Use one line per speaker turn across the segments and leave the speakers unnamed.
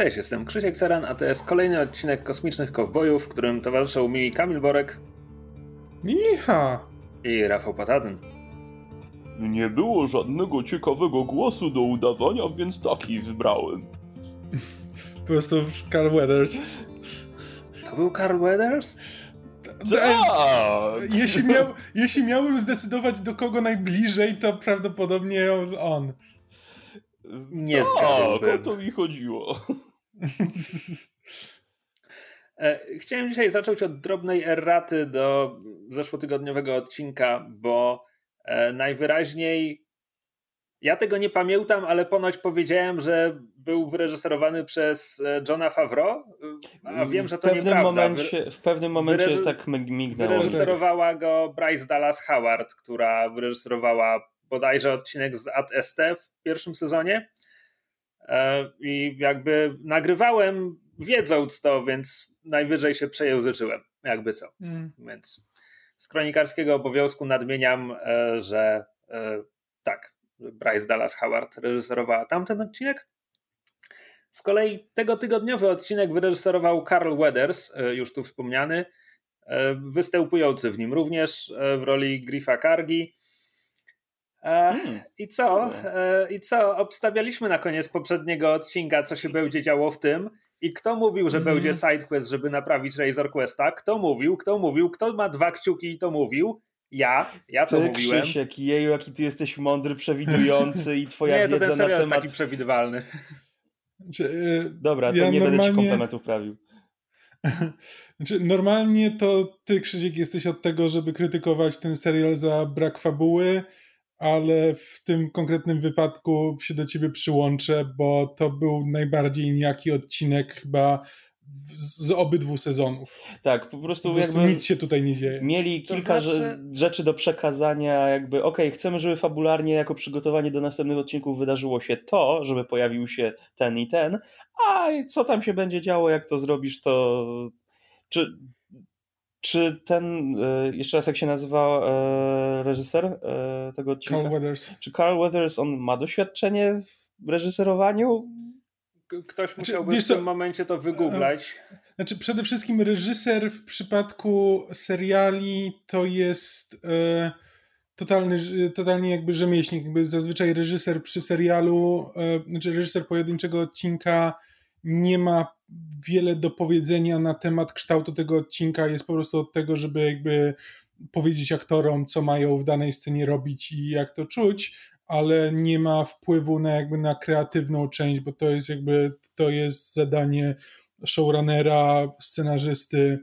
Cześć, jestem Krzysiek Saran, a to jest kolejny odcinek Kosmicznych Kowbojów, w którym towarzyszą mi Kamil Borek
Micha!
i Rafał Patadyn.
Nie było żadnego ciekawego głosu do udawania, więc taki wybrałem.
Po prostu Carl Weathers.
To był Carl Weathers?
Tak!
Jeśli, miał, jeśli miałbym zdecydować do kogo najbliżej, to prawdopodobnie on.
Nie
tak, o to mi chodziło.
E, Chciałem dzisiaj zacząć od drobnej erraty do zeszłotygodniowego odcinka, bo e, najwyraźniej ja tego nie pamiętam, ale ponoć powiedziałem, że był wyreżyserowany przez e, Johna Favreau, a wiem, że to
w pewnym
nieprawda.
momencie, W pewnym momencie
wyreży-
tak mig- mignęło.
Wyreżyserowała go Bryce Dallas Howard, która wyreżyserowała bodajże odcinek z Ad ST w pierwszym sezonie. E, I jakby nagrywałem wiedząc to, więc najwyżej się przejęzyczyłem, jakby co.
Mm.
Więc z kronikarskiego obowiązku nadmieniam, e, że e, tak, Bryce Dallas Howard reżyserowała tamten odcinek. Z kolei tego tygodniowy odcinek wyreżyserował Carl Weathers, już tu wspomniany, występujący w nim również w roli Griffa Kargi. E,
Hmm.
I co? E, I co? Obstawialiśmy na koniec poprzedniego odcinka, co się będzie działo w tym. I kto mówił, że
Mhm.
będzie sidequest, żeby naprawić Razor Questa? Kto mówił? Kto mówił? Kto ma dwa kciuki i to mówił? Ja. Ja to
Ty,
mówiłem.
Krzysiek, jeju, jaki ty jesteś mądry, przewidujący i twoja
Nie, to
wiedza
ten
na
serial jest
temat...
taki przewidywalny.
Znaczy, y,
Dobra, to
Ja
nie będę ci
normalnie-
komplementów prawił.
Znaczy, normalnie to ty, Krzysiek, jesteś od tego, żeby krytykować ten serial za brak fabuły, ale w tym konkretnym wypadku się do ciebie przyłączę, bo to był najbardziej nijaki odcinek chyba z obydwu sezonów.
Tak, po
Po
prostu,
prostu
jakby
nic się tutaj nie dzieje.
mieli
To
kilka
znaczy-
rze- rzeczy do przekazania, jakby okej, chcemy, żeby fabularnie jako przygotowanie do następnych odcinków wydarzyło się to, żeby pojawił się ten i ten, a co tam się będzie działo, jak to zrobisz, to czy, czy ten, e, jeszcze raz jak się nazywa e, reżyser e, tego odcinka?
Carl Weathers.
Czy Carl Weathers, on ma doświadczenie w reżyserowaniu?
Ktoś
Znaczy,
musiałby
wiesz
w
co,
tym momencie to wygooglać.
Znaczy, przede wszystkim reżyser w przypadku seriali to jest e, totalny, totalnie jakby rzemieślnik. Jakby zazwyczaj reżyser przy serialu, e, znaczy reżyser pojedynczego odcinka nie ma wiele do powiedzenia na temat kształtu tego odcinka. Jest po prostu od tego, żeby jakby powiedzieć aktorom, co mają w danej scenie robić i jak to czuć, ale nie ma wpływu na jakby na kreatywną część, bo to jest jakby to jest zadanie showrunnera, scenarzysty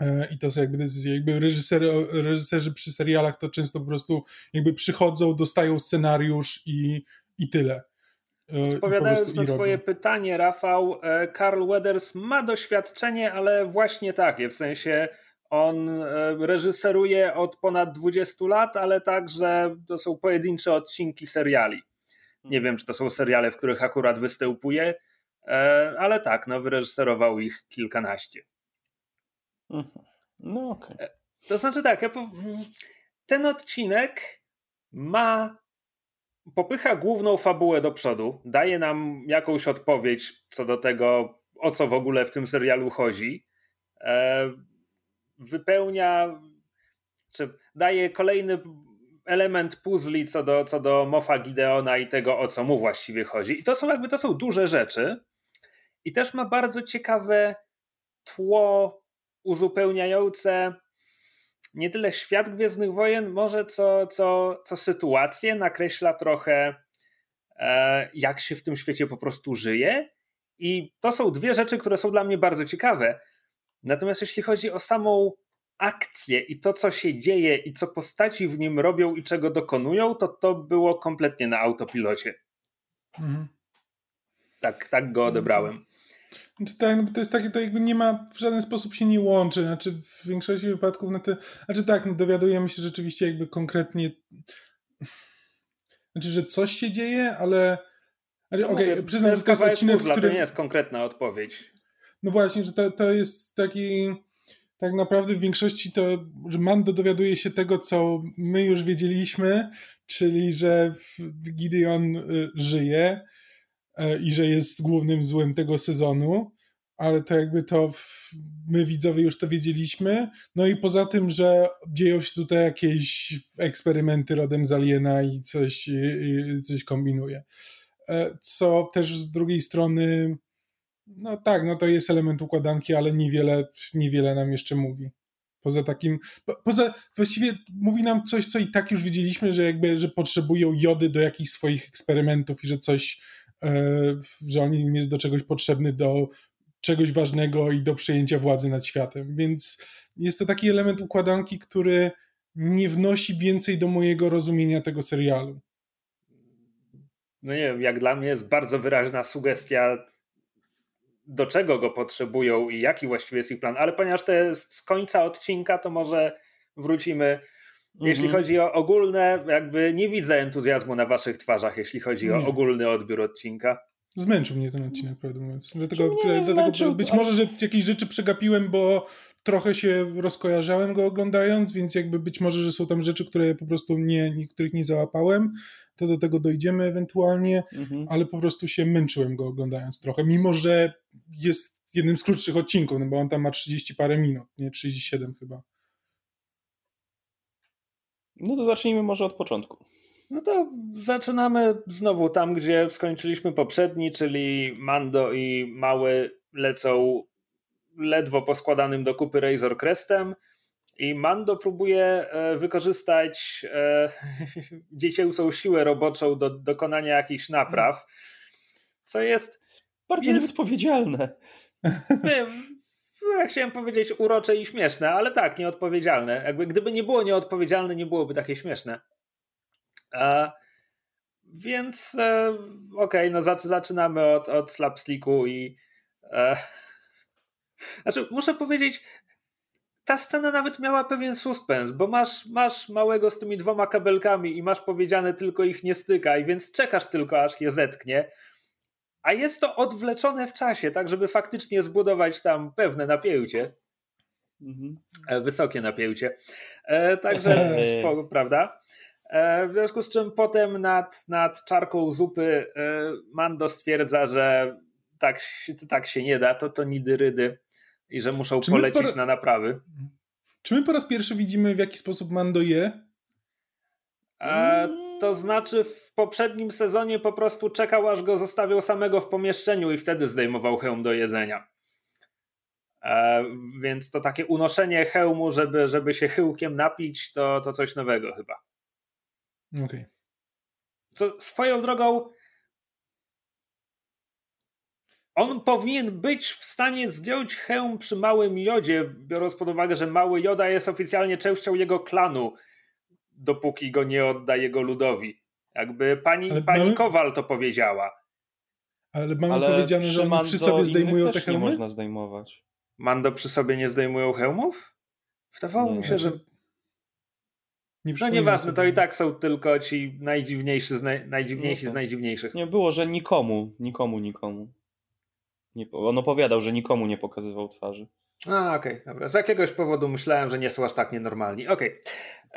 e, i to są jakby decyzje. Jakby reżysery, reżyserzy przy serialach to często po prostu jakby przychodzą, dostają scenariusz i, i tyle. E,
Odpowiadając na twoje pytanie, Rafał, e, Carl Weathers ma doświadczenie, ale właśnie takie, w sensie on e, reżyseruje od ponad 20 lat, ale także to są pojedyncze odcinki seriali. Nie wiem, czy to są seriale, w których akurat występuje, e, ale tak, no wyreżyserował ich kilkanaście.
Mhm. No okej.
To znaczy tak, ja po... ten odcinek ma popycha główną fabułę do przodu, daje nam jakąś odpowiedź co do tego, o co w ogóle w tym serialu chodzi. E, wypełnia, czy daje kolejny element puzli co do, co do Mofa Gideona i tego, o co mu właściwie chodzi. I to są jakby to są duże rzeczy. I też ma bardzo ciekawe tło uzupełniające nie tyle świat Gwiezdnych Wojen, może co, co, co sytuację, nakreśla trochę e, jak się w tym świecie po prostu żyje. I to są dwie rzeczy, które są dla mnie bardzo ciekawe. Natomiast jeśli chodzi o samą akcję i to, co się dzieje i co postaci w nim robią i czego dokonują, to to było kompletnie na autopilocie.
Mhm.
Tak, tak go odebrałem.
Znaczy, tak, no to jest takie, to jakby nie ma, w żaden sposób się nie łączy. Znaczy, w większości wypadków, no to, znaczy tak, no dowiadujemy się rzeczywiście jakby konkretnie, znaczy, że coś się dzieje, ale, ale
No
okej,
mówię,
przyznam, że to jest odcinek,
puzzla,
którym,
to nie jest konkretna odpowiedź.
no właśnie, że to, to jest taki, tak naprawdę w większości to, że Mando dowiaduje się tego, co my już wiedzieliśmy, czyli, że Gideon y, żyje, i że jest głównym złym tego sezonu, ale to jakby to my widzowie już to wiedzieliśmy. No i poza tym, że dzieją się tutaj jakieś eksperymenty rodem z Aliena i coś, i coś kombinuje. E, co też z drugiej strony, no tak, no to jest element układanki, ale niewiele, niewiele nam jeszcze mówi. Poza takim, poza, właściwie mówi nam coś, co i tak już wiedzieliśmy, że jakby, że potrzebują jody do jakichś swoich eksperymentów i że coś, e, że on im jest do czegoś potrzebny do czegoś ważnego i do przejęcia władzy nad światem. Więc jest to taki element układanki, który nie wnosi więcej do mojego rozumienia tego serialu.
No nie wiem, jak dla mnie jest bardzo wyraźna sugestia, do czego go potrzebują i jaki właściwie jest ich plan, ale ponieważ to jest z końca odcinka, to może wrócimy. Jeśli mhm. chodzi o ogólne, jakby nie widzę entuzjazmu na waszych twarzach, jeśli chodzi nie. o ogólny odbiór odcinka.
Zmęczył mnie ten odcinek, prawdę mówiąc. Dlatego, dlatego być może, że jakieś rzeczy przegapiłem, bo trochę się rozkojarzałem go oglądając, więc jakby być może, że są tam rzeczy, które po prostu nie, niektórych nie załapałem, to do tego dojdziemy ewentualnie, mhm. ale po prostu się męczyłem go oglądając trochę, mimo że jest jednym z krótszych odcinków, no bo on tam ma 30 parę minut, nie 37 chyba.
No to zacznijmy może od początku.
No to zaczynamy znowu tam, gdzie skończyliśmy poprzedni, czyli Mando i Mały lecą ledwo poskładanym do kupy Razor Crestem i Mando próbuje e, wykorzystać e, dziecięcą siłę roboczą do dokonania jakichś napraw, co jest...
Bardzo jest, nieodpowiedzialne.
Ja chciałem powiedzieć urocze i śmieszne, ale tak, nieodpowiedzialne. Jakby gdyby nie było nieodpowiedzialne, nie byłoby takie śmieszne. E, więc e, okej, okay, no zaczynamy od, od slapsticku i e, znaczy muszę powiedzieć, ta scena nawet miała pewien suspens, bo masz, masz małego z tymi dwoma kabelkami i masz powiedziane tylko ich nie stykaj, więc czekasz tylko aż je zetknie. A jest to odwleczone w czasie, tak żeby faktycznie zbudować tam pewne napięcie. Mhm. E, wysokie napięcie. E, także spoko, prawda? E, w związku z czym potem nad, nad czarką zupy Mando stwierdza, że tak, tak się nie da, to to nidy rydy i że muszą czy polecieć po... na naprawy.
Czy my po raz pierwszy widzimy w jaki sposób Mando je?
E, to znaczy w poprzednim sezonie po prostu czekał aż go zostawiał samego w pomieszczeniu i wtedy zdejmował hełm do jedzenia. E, więc to takie unoszenie hełmu, żeby, żeby się chyłkiem napić, to, to coś nowego chyba.
Okej. Okay.
Co swoją drogą on powinien być w stanie zdjąć hełm przy małym jodzie, biorąc pod uwagę, że mały joda jest oficjalnie częścią jego klanu, dopóki go nie odda jego ludowi. Jakby pani, pani mamy... Kowal to powiedziała.
Ale mamy Ale powiedziane, że oni przy sobie zdejmują te hełmy?
nie można zdejmować.
Mando przy sobie nie zdejmują hełmów? Wydawało mi się, że nie no nieważne, to i tak są tylko ci najdziwniejsi z, naj, najdziwniejsi no z najdziwniejszych.
Nie było, że nikomu, nikomu, nikomu. Nie, on opowiadał, że nikomu nie pokazywał twarzy.
A, okej, okay, dobra. Z jakiegoś powodu myślałem, że nie są aż tak nienormalni. Okej. Okay.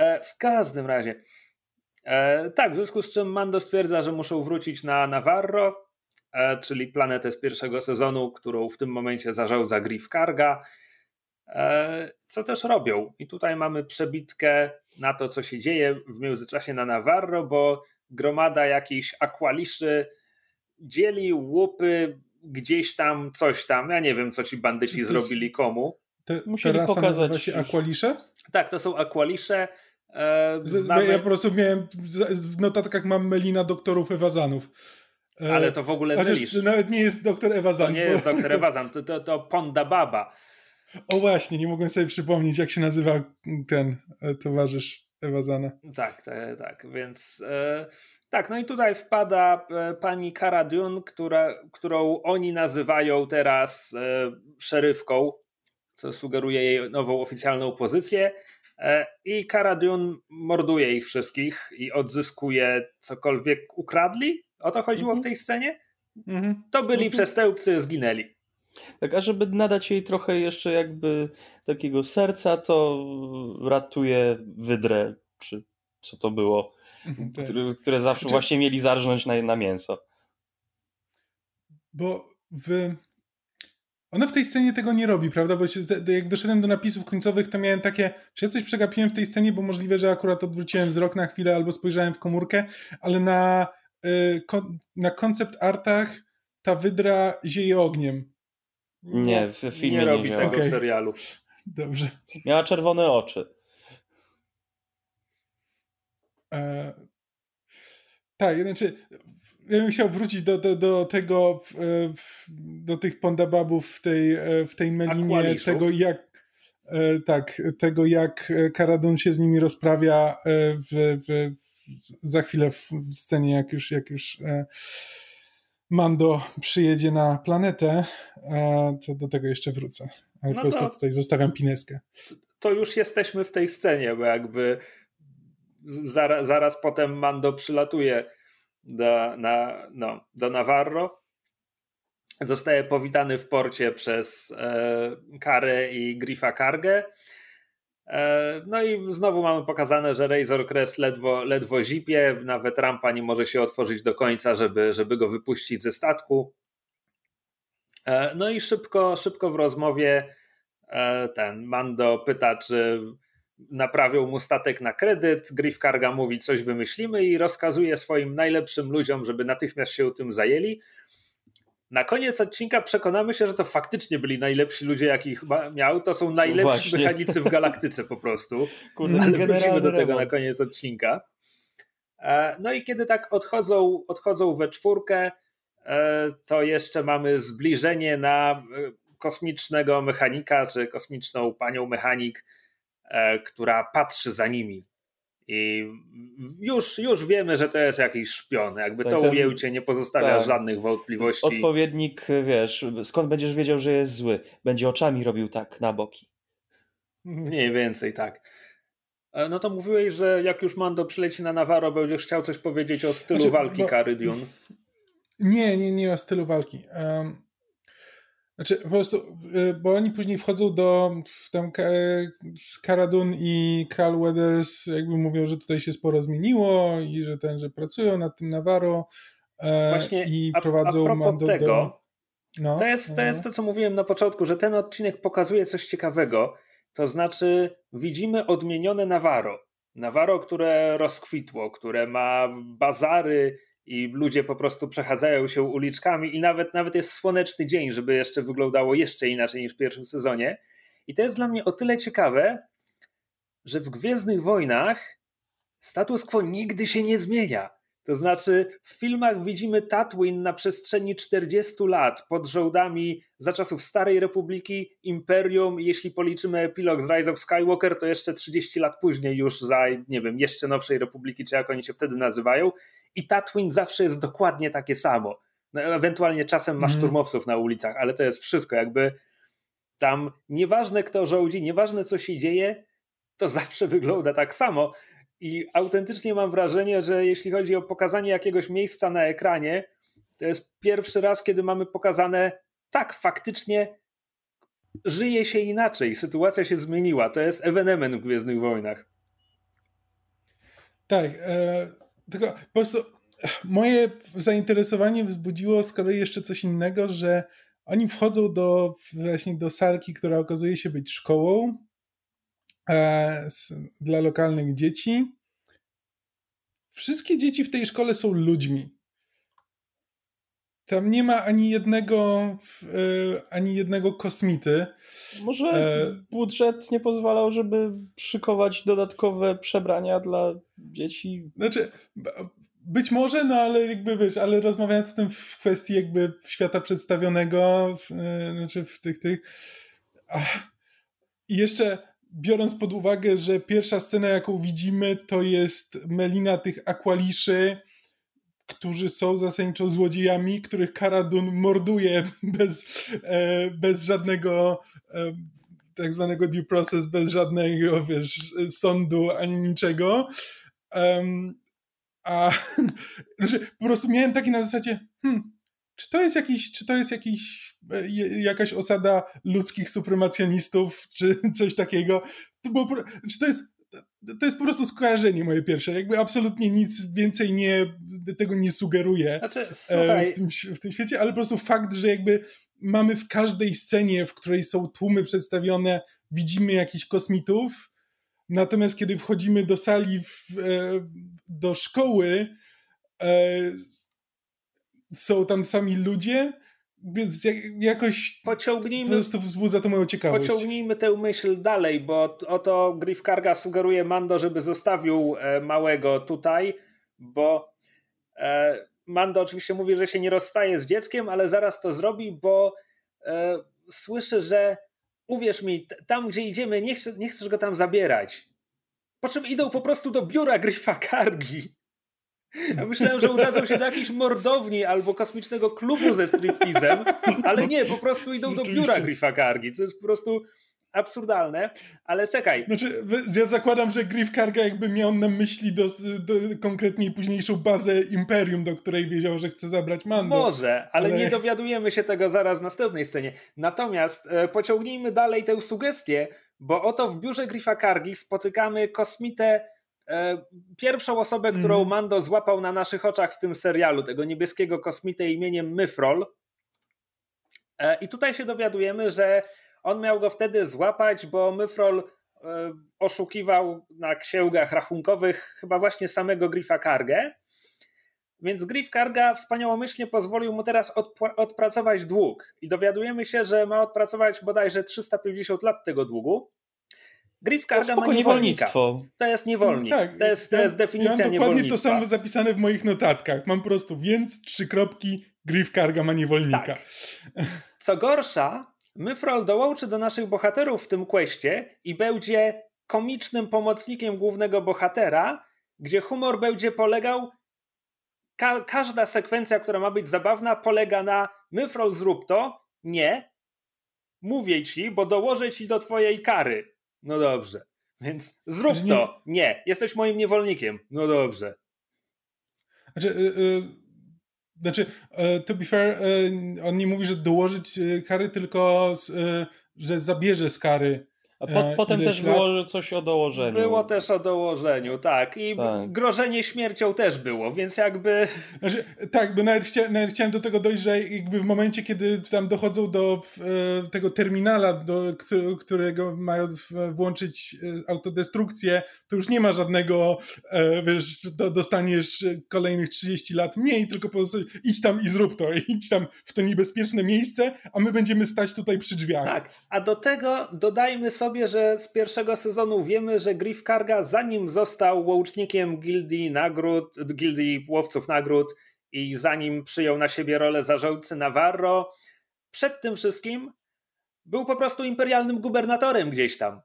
E, w każdym razie. E, tak, w związku z czym Mando stwierdza, że muszą wrócić na Navarro, e, czyli planetę z pierwszego sezonu, którą w tym momencie zarządza Griff Karga. E, co też robią. I tutaj mamy przebitkę na to, co się dzieje w międzyczasie na Navarro, bo gromada jakichś akwaliszy dzieli łupy gdzieś tam, coś tam. Ja nie wiem, co ci bandyci to zrobili komu.
Te, Musieli rasa pokazać się akwalisze?
Tak, to są akwalisze.
E, znamy... Ja po prostu miałem w notatkach mam Melina doktorów Ewazanów.
E, Ale to w ogóle mylisz.
Nawet nie jest doktor Ewazan.
To nie bo... jest doktor Ewazan, to, to, to Ponda Baba.
O właśnie, nie mogłem sobie przypomnieć, jak się nazywa ten e, towarzysz Ewazana.
Tak, tak, tak. Więc e, tak, no i tutaj wpada e, pani Cara Dune, która, którą oni nazywają teraz e, szerywką, co sugeruje jej nową oficjalną pozycję. E, I Cara Dune morduje ich wszystkich i odzyskuje cokolwiek ukradli. O to chodziło mm -hmm. w tej scenie? Mm -hmm. To byli mm -hmm. przestępcy, zginęli.
Tak, a żeby nadać jej trochę jeszcze jakby takiego serca, to ratuje wydrę, czy co to było, mhm, które, które zawsze znaczy... właśnie mieli zarżnąć na, na mięso.
bo w... Ona w tej scenie tego nie robi, prawda? Bo się, jak doszedłem do napisów końcowych, to miałem takie, czy ja coś przegapiłem w tej scenie, bo możliwe, że akurat odwróciłem wzrok na chwilę albo spojrzałem w komórkę, ale na, y, na koncept artach ta wydra zieje ogniem.
Nie, w filmie
nie,
nie
robi
nie
tego
okay.
w serialu.
Dobrze.
Miała czerwone oczy.
E, tak, znaczy ja bym chciał wrócić do, do, do tego, do tych pondababów w tej, w tej melinie, tego jak tak, tego jak Karadun się z nimi rozprawia w, w, za chwilę w scenie, jak już, jak już Mando przyjedzie na planetę, to do tego jeszcze wrócę. Ale
No
po prostu tutaj zostawiam pineskę.
To już jesteśmy w tej scenie, bo jakby zaraz, zaraz potem Mando przylatuje do, na, no, do Navarro. Zostaje powitany w porcie przez e, Karę i Griffa Kargę. E, no i znowu mamy pokazane, że Razor Crest ledwo, ledwo zipie, nawet rampa nie może się otworzyć do końca, żeby, żeby go wypuścić ze statku. E, no i szybko, szybko w rozmowie e, ten Mando pyta, czy naprawią mu statek na kredyt. Griff Karga mówi, coś wymyślimy i rozkazuje swoim najlepszym ludziom, żeby natychmiast się tym zajęli. Na koniec odcinka przekonamy się, że to faktycznie byli najlepsi ludzie, jakich miał. To są najlepsi
Właśnie.
mechanicy w galaktyce po prostu.
Kurde,
Ale wrócimy do tego na koniec odcinka. E, No i kiedy tak odchodzą, odchodzą we czwórkę, e, to jeszcze mamy zbliżenie na e, kosmicznego mechanika, czy kosmiczną panią mechanik, która patrzy za nimi. I już, już wiemy, że to jest jakiś szpion. Jakby
Tak,
to
ten-
ujęcie nie pozostawia
tak.
żadnych wątpliwości.
Odpowiednik, wiesz, skąd będziesz wiedział, że jest zły? Będzie oczami robił tak na boki.
Mniej więcej tak. E, No to mówiłeś, że jak już Mando przyleci na Navarro, będziesz chciał coś powiedzieć o stylu
Znaczy,
walki
bo-
Kary Dune.
Nie, nie, nie o stylu walki. Um, znaczy, po prostu, y, bo oni później wchodzą do w tam Ka- Karadun i Cal Weathers jakby mówią, że tutaj się sporo zmieniło i że ten, że pracują nad tym Navarro e,
Właśnie
i
a,
prowadzą
a
Mando
tego,
do... No,
to, jest, to
no.
jest to, co mówiłem na początku, że ten odcinek pokazuje coś ciekawego. To znaczy, widzimy odmienione Navarro. Navarro, które rozkwitło, które ma bazary i ludzie po prostu przechadzają się uliczkami i nawet, nawet jest słoneczny dzień, żeby jeszcze wyglądało jeszcze inaczej niż w pierwszym sezonie. I to jest dla mnie o tyle ciekawe, że w Gwiezdnych Wojnach status quo nigdy się nie zmienia. To znaczy, w filmach widzimy Tatooine na przestrzeni 40 lat pod żołdami za czasów Starej Republiki, Imperium. Jeśli policzymy epilog z Rise of Skywalker, to jeszcze 30 lat później, już za, nie wiem, jeszcze nowszej Republiki, czy jak oni się wtedy nazywają. I Tatooine zawsze jest dokładnie takie samo. No, ewentualnie czasem ma
Mhm.
szturmowców na ulicach, ale to jest wszystko. Jakby tam nieważne kto rządzi, nieważne co się dzieje, to zawsze wygląda tak samo. I autentycznie mam wrażenie, że jeśli chodzi o pokazanie jakiegoś miejsca na ekranie, to jest pierwszy raz, kiedy mamy pokazane, tak, faktycznie żyje się inaczej, sytuacja się zmieniła. To jest ewenement w Gwiezdnych Wojnach.
Tak, e, tylko po prostu moje zainteresowanie wzbudziło z kolei jeszcze coś innego, że oni wchodzą do właśnie do salki, która okazuje się być szkołą e, dla lokalnych dzieci. Wszystkie dzieci w tej szkole są ludźmi. Tam nie ma ani jednego, e, ani jednego kosmity.
Może
E,
budżet nie pozwalał, żeby szykować dodatkowe przebrania dla dzieci?
Znaczy, być może, no ale jakby wiesz, ale rozmawiając o tym w kwestii jakby świata przedstawionego, w, e, znaczy w tych, tych. Ach. I jeszcze biorąc pod uwagę, że pierwsza scena, jaką widzimy, to jest melina tych akwaliszy, którzy są zasadniczo złodziejami, których Karadun morduje bez, e, bez żadnego e, tak zwanego due process, bez żadnego, wiesz, sądu ani niczego. Em, a znaczy, po prostu miałem takie na zasadzie, hmm, czy to jest jakiś, czy to jest jakiś, jakaś osada ludzkich supremacjonistów, czy coś takiego? To było, czy to jest to jest po prostu skojarzenie moje pierwsze. Jakby absolutnie nic więcej nie, tego nie sugeruje
znaczy, słuchaj...
w, tym, w tym świecie, ale po prostu fakt, że jakby mamy w każdej scenie, w której są tłumy przedstawione, widzimy jakichś kosmitów, natomiast kiedy wchodzimy do sali, w, do szkoły, są tam sami ludzie, więc jakoś
pociągnijmy,
po prostu wzbudza to moją ciekawość.
Pociągnijmy tę myśl dalej, bo oto Griff Karga sugeruje Mando, żeby zostawił e, małego tutaj, bo e, Mando oczywiście mówi, że się nie rozstaje z dzieckiem, ale zaraz to zrobi, bo e, słyszy, że uwierz mi, tam gdzie idziemy, nie, chcesz, nie chcesz go tam zabierać. Po czym idą po prostu do biura Griffa Kargi. Ja myślałem, że udadzą się do jakiejś mordowni albo kosmicznego klubu ze striptizem, ale nie, po prostu idą do biura Griffa Kargi, co jest po prostu absurdalne, ale czekaj.
Znaczy, ja zakładam, że Griff Karga jakby miał na myśli do, do, konkretniej późniejszą bazę Imperium, do której wiedział, że chce zabrać Mando.
Może, ale, ale, nie dowiadujemy się tego zaraz w następnej scenie. Natomiast e, pociągnijmy dalej tę sugestię, bo oto w biurze Griffa Kargi spotykamy kosmitę E, pierwszą osobę, którą mm. Mando złapał na naszych oczach w tym serialu, tego niebieskiego kosmitę imieniem Myfrol. E, I tutaj się dowiadujemy, że on miał go wtedy złapać, bo Myfrol e, oszukiwał na księgach rachunkowych chyba właśnie samego Griffa Kargę. Więc Griff Karga wspaniałomyślnie pozwolił mu teraz odpracować dług. I dowiadujemy się, że ma odpracować bodajże 350 lat tego długu. Griff Karga ma niewolnika. To jest niewolnik. Tak, to, jest, to jest definicja ja mam
dokładnie to samo zapisane w moich notatkach. Mam po prostu więc, trzy kropki, Griff Karga ma niewolnika. Tak.
Co gorsza, Myfrol dołączy do naszych bohaterów w tym questie i będzie komicznym pomocnikiem głównego bohatera, gdzie humor będzie polegał ka każda sekwencja, która ma być zabawna, polega na Myfrol zrób to, nie, mówię ci, bo dołożę ci do twojej kary. No dobrze. Więc zrób znaczy, to. Nie, jesteś moim niewolnikiem. No dobrze.
Znaczy, y, y, znaczy y, to be fair, on nie mówi, że dołożyć kary, tylko że zabierze z kary
e, potem też lat? było coś o dołożeniu.
Było też o dołożeniu, tak. I tak. grożenie śmiercią też było, więc jakby.
Znaczy, tak, bo nawet, chcia, nawet, chciałem do tego dojść, że jakby w momencie, kiedy tam dochodzą do e, tego terminala, do którego mają włączyć e, autodestrukcję, to już nie ma żadnego, e, wiesz, do, dostaniesz kolejnych 30 lat mniej, tylko po prostu idź tam i zrób to, idź tam w to niebezpieczne miejsce, a my będziemy stać tutaj przy drzwiach.
Tak, a do tego dodajmy sobie sobie, że z pierwszego sezonu wiemy, że Griff Karga, zanim został łącznikiem gildii nagród, gildii łowców nagród i zanim przyjął na siebie rolę zarządcy Navarro, przed tym wszystkim był po prostu imperialnym gubernatorem gdzieś tam.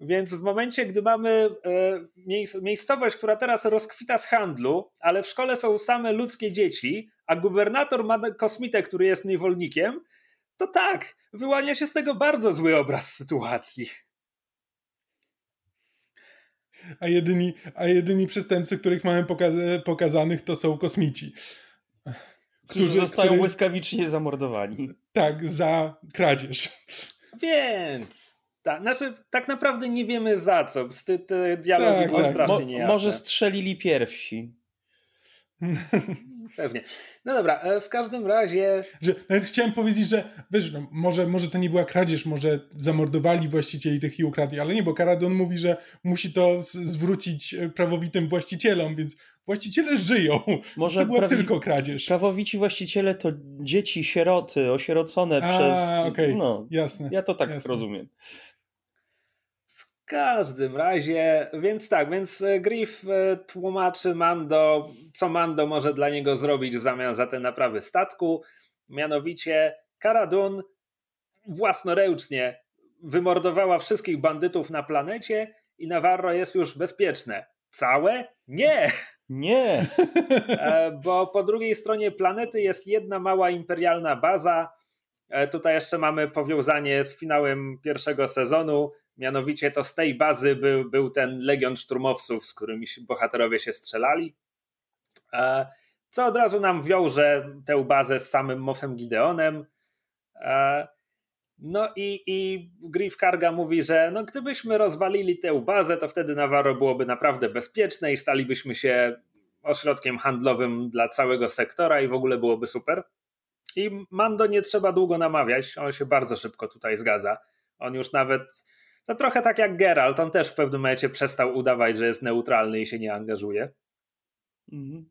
Więc w momencie, gdy mamy e, miejscowość, która teraz rozkwita z handlu, ale w szkole są same ludzkie dzieci, a gubernator ma kosmitę, który jest niewolnikiem, to tak, wyłania się z tego bardzo zły obraz sytuacji.
A jedyni, a jedyni przestępcy, których mamy pokaz- pokazanych, to są kosmici.
Którzy, którzy zostają który... błyskawicznie zamordowani.
Tak, za kradzież.
Więc. Tak, znaczy, tak naprawdę nie wiemy za co. Te, te dialogi tak, były tak. strasznie Mo- niejasne.
Może strzelili pierwsi.
Pewnie. No dobra, e, w każdym razie.
Że, nawet chciałem powiedzieć, że wiesz, no, może, może to nie była kradzież, może zamordowali właścicieli tych i ukradli, ale nie, bo Karadon mówi, że musi to zwrócić e, prawowitym właścicielom, więc właściciele żyją. Może to była prawi... tylko kradzież.
Prawowici właściciele to dzieci, sieroty, osierocone A, przez.
Okay. No, jasne.
Ja to tak
jasne.
rozumiem
każdym razie, więc tak, więc e, Griff e, tłumaczy Mando, co Mando może dla niego zrobić w zamian za te naprawy statku. Mianowicie Karadun własnoręcznie wymordowała wszystkich bandytów na planecie i Navarro jest już bezpieczne. Całe? Nie!
Nie!
E, bo po drugiej stronie planety jest jedna mała imperialna baza. Tutaj jeszcze mamy powiązanie z finałem pierwszego sezonu Mianowicie to z tej bazy był, był ten legion szturmowców, z którymi bohaterowie się strzelali. E, co od razu nam wiąże tę bazę z samym Moffem Gideonem. E, No i, i Griff Karga mówi, że no gdybyśmy rozwalili tę bazę, to wtedy Navarro byłoby naprawdę bezpieczne i stalibyśmy się ośrodkiem handlowym dla całego sektora i w ogóle byłoby super. I Mando nie trzeba długo namawiać, on się bardzo szybko tutaj zgadza. On już nawet, to trochę tak jak Geralt, on też w pewnym momencie przestał udawać, że jest neutralny i się nie angażuje. Mhm.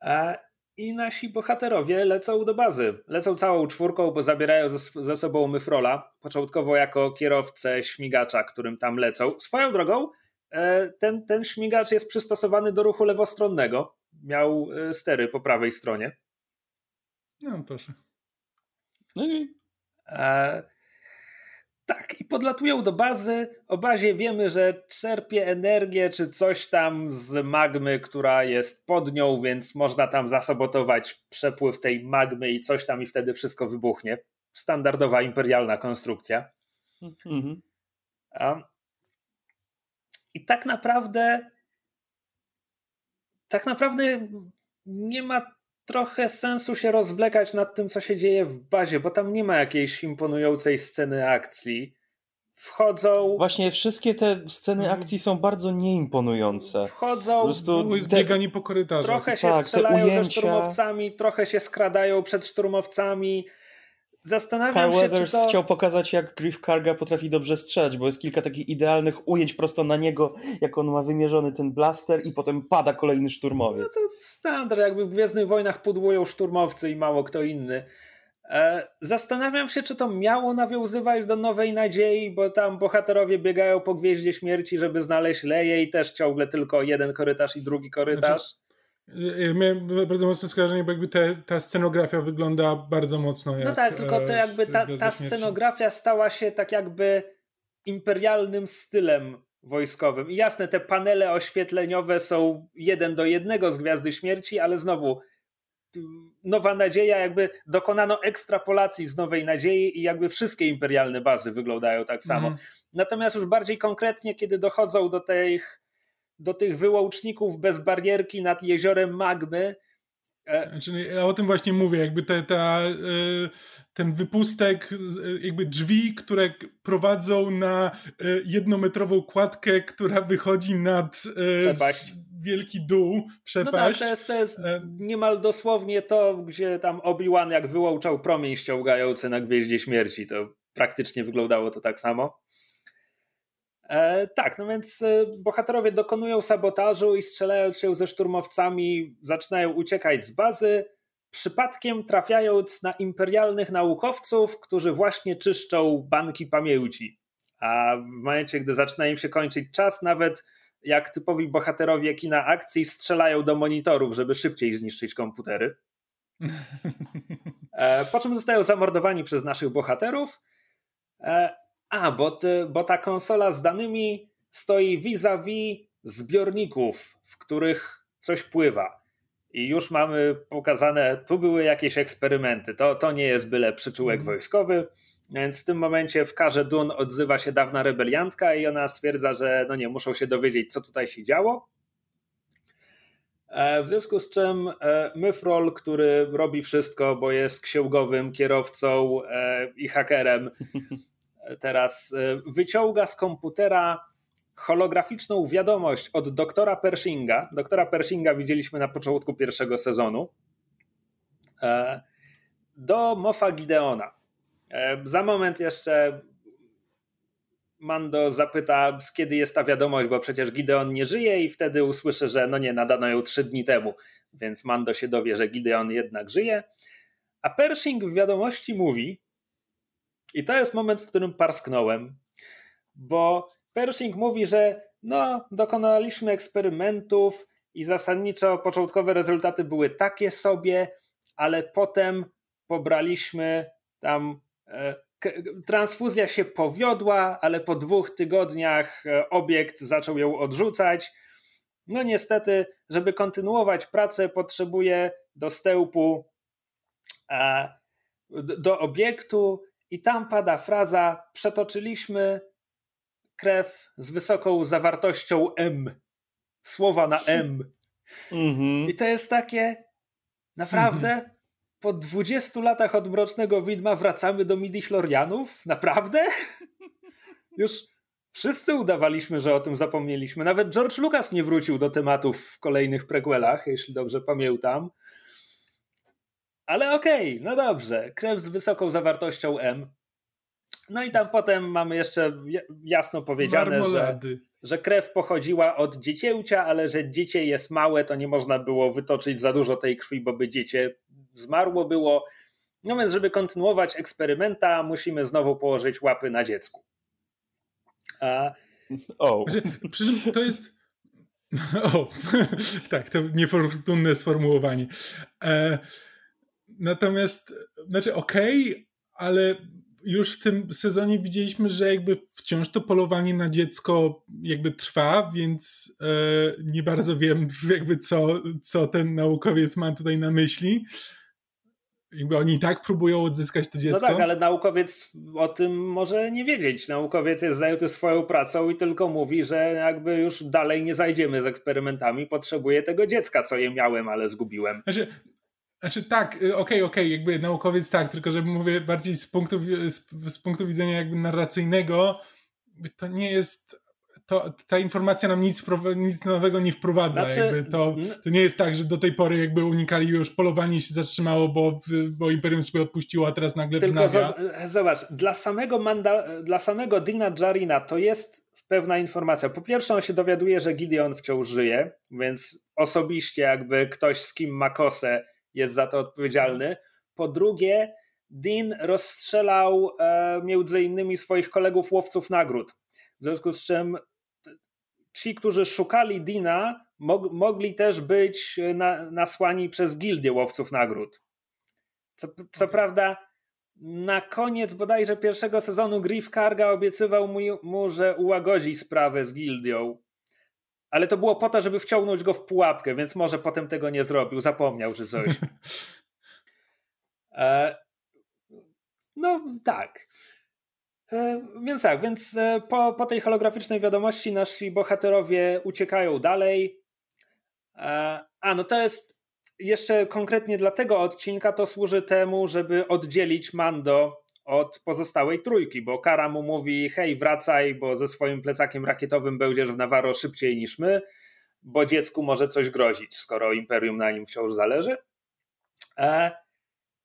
A, I nasi bohaterowie lecą do bazy. Lecą całą czwórką, bo zabierają ze, ze sobą Myfrola, początkowo jako kierowcę śmigacza, którym tam lecą. Swoją drogą, e, ten, ten śmigacz jest przystosowany do ruchu lewostronnego. Miał e, stery po prawej stronie.
No, proszę.
No i... Tak, i podlatują do bazy. O bazie wiemy, że czerpie energię czy coś tam z magmy, która jest pod nią, więc można tam zasabotować przepływ tej magmy i coś tam i wtedy wszystko wybuchnie. Standardowa imperialna konstrukcja. Mhm. I tak naprawdę tak naprawdę nie ma trochę sensu się rozwlekać nad tym, co się dzieje w bazie, bo tam nie ma jakiejś imponującej sceny akcji. Wchodzą.
Właśnie wszystkie te sceny mhm. akcji są bardzo nieimponujące.
Wchodzą. Po
prostu bieganie po korytarzu.
Trochę się tak, strzelają ze szturmowcami, trochę się skradają przed szturmowcami. Zastanawiam
Kyle
się,
Weathers
to...
chciał pokazać, jak Griff Karga potrafi dobrze strzelać, bo jest kilka takich idealnych ujęć prosto na niego, jak on ma wymierzony ten blaster i potem pada kolejny szturmowiec.
No to standard, jakby w Gwiezdnych Wojnach pudłują szturmowcy i mało kto inny. E, zastanawiam się, czy to miało nawiązywać do Nowej Nadziei, bo tam bohaterowie biegają po Gwieździe Śmierci, żeby znaleźć Leję i też ciągle tylko jeden korytarz i drugi korytarz. Znaczy,
miałem bardzo mocne skojarzenie, bo jakby te, ta scenografia wygląda bardzo mocno no jak...
No tak, tylko to jakby ta, ta scenografia stała się tak jakby imperialnym stylem wojskowym. I jasne, te panele oświetleniowe są jeden do jednego z Gwiazdy Śmierci, ale znowu Nowa Nadzieja, jakby dokonano ekstrapolacji z Nowej Nadziei i jakby wszystkie imperialne bazy wyglądają tak samo. Mm. Natomiast już bardziej konkretnie, kiedy dochodzą do tych do tych wyłączników bez barierki nad jeziorem magmy.
Znaczy, ja o tym właśnie mówię, jakby te, ta, e, ten wypustek, e, jakby drzwi, które prowadzą na jednometrową kładkę, która wychodzi nad Przepaść. wielki dół, przepaść. No tak,
to jest, to jest niemal dosłownie to, gdzie tam Obi-Wan jak wyłączał promień ściągający na Gwieździe Śmierci, to praktycznie wyglądało to tak samo. E, tak, no więc e, bohaterowie dokonują sabotażu i strzelając się ze szturmowcami, zaczynają uciekać z bazy, przypadkiem trafiając na imperialnych naukowców, którzy właśnie czyszczą banki pamięci. A w momencie, gdy zaczyna im się kończyć czas, nawet jak typowi bohaterowie kina akcji strzelają do monitorów, żeby szybciej zniszczyć komputery. E, po czym zostają zamordowani przez naszych bohaterów. A, bo, ty, bo ta konsola z danymi stoi vis-a-vis zbiorników, w których coś pływa. I już mamy pokazane, tu były jakieś eksperymenty. To, to nie jest byle przyczółek mm. wojskowy. Więc w tym momencie w karze Dun odzywa się dawna rebeliantka i ona stwierdza, że no nie, muszą się dowiedzieć, co tutaj się działo. E, w związku z czym e, Myfrol, który robi wszystko, bo jest księgowym, kierowcą e, i hakerem, teraz e, wyciąga z komputera holograficzną wiadomość od doktora Pershinga. Doktora Pershinga widzieliśmy na początku pierwszego sezonu. E, do Mofa Gideona. E, za moment jeszcze Mando zapyta, z kiedy jest ta wiadomość, bo przecież Gideon nie żyje i wtedy usłyszy, że no nie, nadano ją trzy dni temu, więc Mando się dowie, że Gideon jednak żyje. A Pershing w wiadomości mówi, i to jest moment, w którym parsknąłem, bo Pershing mówi, że no, dokonaliśmy eksperymentów i zasadniczo początkowe rezultaty były takie sobie, ale potem pobraliśmy tam. E, transfuzja się powiodła, ale po dwóch tygodniach e, obiekt zaczął ją odrzucać. No niestety, żeby kontynuować pracę, potrzebuje dostępu do obiektu, i tam pada fraza: Przetoczyliśmy krew z wysoką zawartością M. Słowa na M. -hmm. I to jest takie naprawdę. po 20 latach od Mrocznego Widma wracamy do midi-chlorianów? Naprawdę? Już wszyscy udawaliśmy, że o tym zapomnieliśmy. Nawet George Lucas nie wrócił do tematów w kolejnych prequelach, jeśli dobrze pamiętam. Ale okej, okay, no dobrze. Krew z wysoką zawartością M. No i tam potem mamy jeszcze jasno powiedziane, że, że krew pochodziła od dziecięcia, ale że dziecię jest małe, to nie można było wytoczyć za dużo tej krwi, bo by dziecię zmarło było. No więc, żeby kontynuować eksperymenta, musimy znowu położyć łapy na dziecku.
A... O. Przy czym to jest. O, tak, to niefortunne sformułowanie. E, natomiast, znaczy, okej, okay, ale już w tym sezonie widzieliśmy, że jakby wciąż to polowanie na dziecko jakby trwa, więc e, nie bardzo wiem jakby co, co ten naukowiec ma tutaj na myśli. Jakby oni i tak próbują odzyskać to dziecko.
No tak, ale naukowiec o tym może nie wiedzieć. Naukowiec jest zajęty swoją pracą i tylko mówi, że jakby już dalej nie zajdziemy z eksperymentami, potrzebuję tego dziecka, co je miałem, ale zgubiłem.
Znaczy, znaczy tak, y, okej, okay, okej, okay, jakby naukowiec tak, tylko że mówię bardziej z punktu, z, z punktu widzenia jakby narracyjnego, to nie jest to, ta informacja nam nic, nic nowego nie wprowadza. Znaczy, jakby to, to nie jest tak, że do tej pory jakby unikali już polowanie się zatrzymało, bo, bo Imperium sobie odpuściło, a teraz nagle Tylko wznawia.
Zobacz, dla samego, Manda, dla samego Dina Jarina to jest pewna informacja. Po pierwsze on się dowiaduje, że Gideon wciąż żyje, więc osobiście jakby ktoś z kim ma kosę jest za to odpowiedzialny. Po drugie Dean rozstrzelał e, między innymi swoich kolegów łowców nagród. W związku z czym ci, którzy szukali Dina, mog, mogli też być na, nasłani przez gildię łowców nagród. Co, co okay. prawda, na koniec bodajże pierwszego sezonu Griff Karga obiecywał mu, mu, że ułagodzi sprawę z gildią. Ale to było po to, żeby wciągnąć go w pułapkę, więc może potem tego nie zrobił, zapomniał, że coś. E, no tak. E, więc tak, więc e, po, po tej holograficznej wiadomości nasi bohaterowie uciekają dalej. E, a no to jest jeszcze konkretnie dla tego odcinka to służy temu, żeby oddzielić Mando od pozostałej trójki, bo Kara mu mówi: hej, wracaj, bo ze swoim plecakiem rakietowym będziesz w Navarro szybciej niż my, bo dziecku może coś grozić, skoro Imperium na nim wciąż zależy.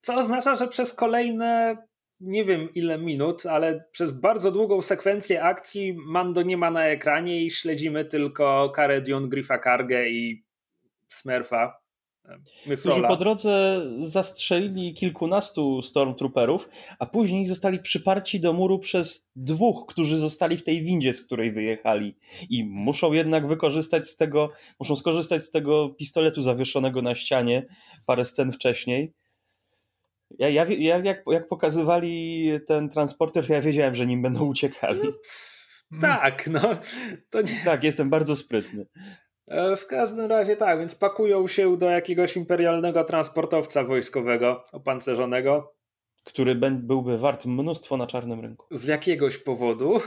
Co oznacza, że przez kolejne nie wiem ile minut, ale przez bardzo długą sekwencję akcji Mando nie ma na ekranie i śledzimy tylko Karę Dion, Griffa Kargę i Smurfa.
Którzy po drodze zastrzelili kilkunastu stormtrooperów, a później zostali przyparci do muru przez dwóch, którzy zostali w tej windzie, z której wyjechali. I muszą jednak wykorzystać z tego, muszą skorzystać z tego pistoletu zawieszonego na ścianie parę scen wcześniej ja, ja, ja jak, jak pokazywali ten transporter, ja wiedziałem, że nim będą uciekali.
No, tak, no. To nie...
Tak, jestem bardzo sprytny.
E, w każdym razie tak, więc pakują się do jakiegoś imperialnego transportowca wojskowego opancerzonego.
Który byłby wart mnóstwo na czarnym rynku.
Z jakiegoś powodu.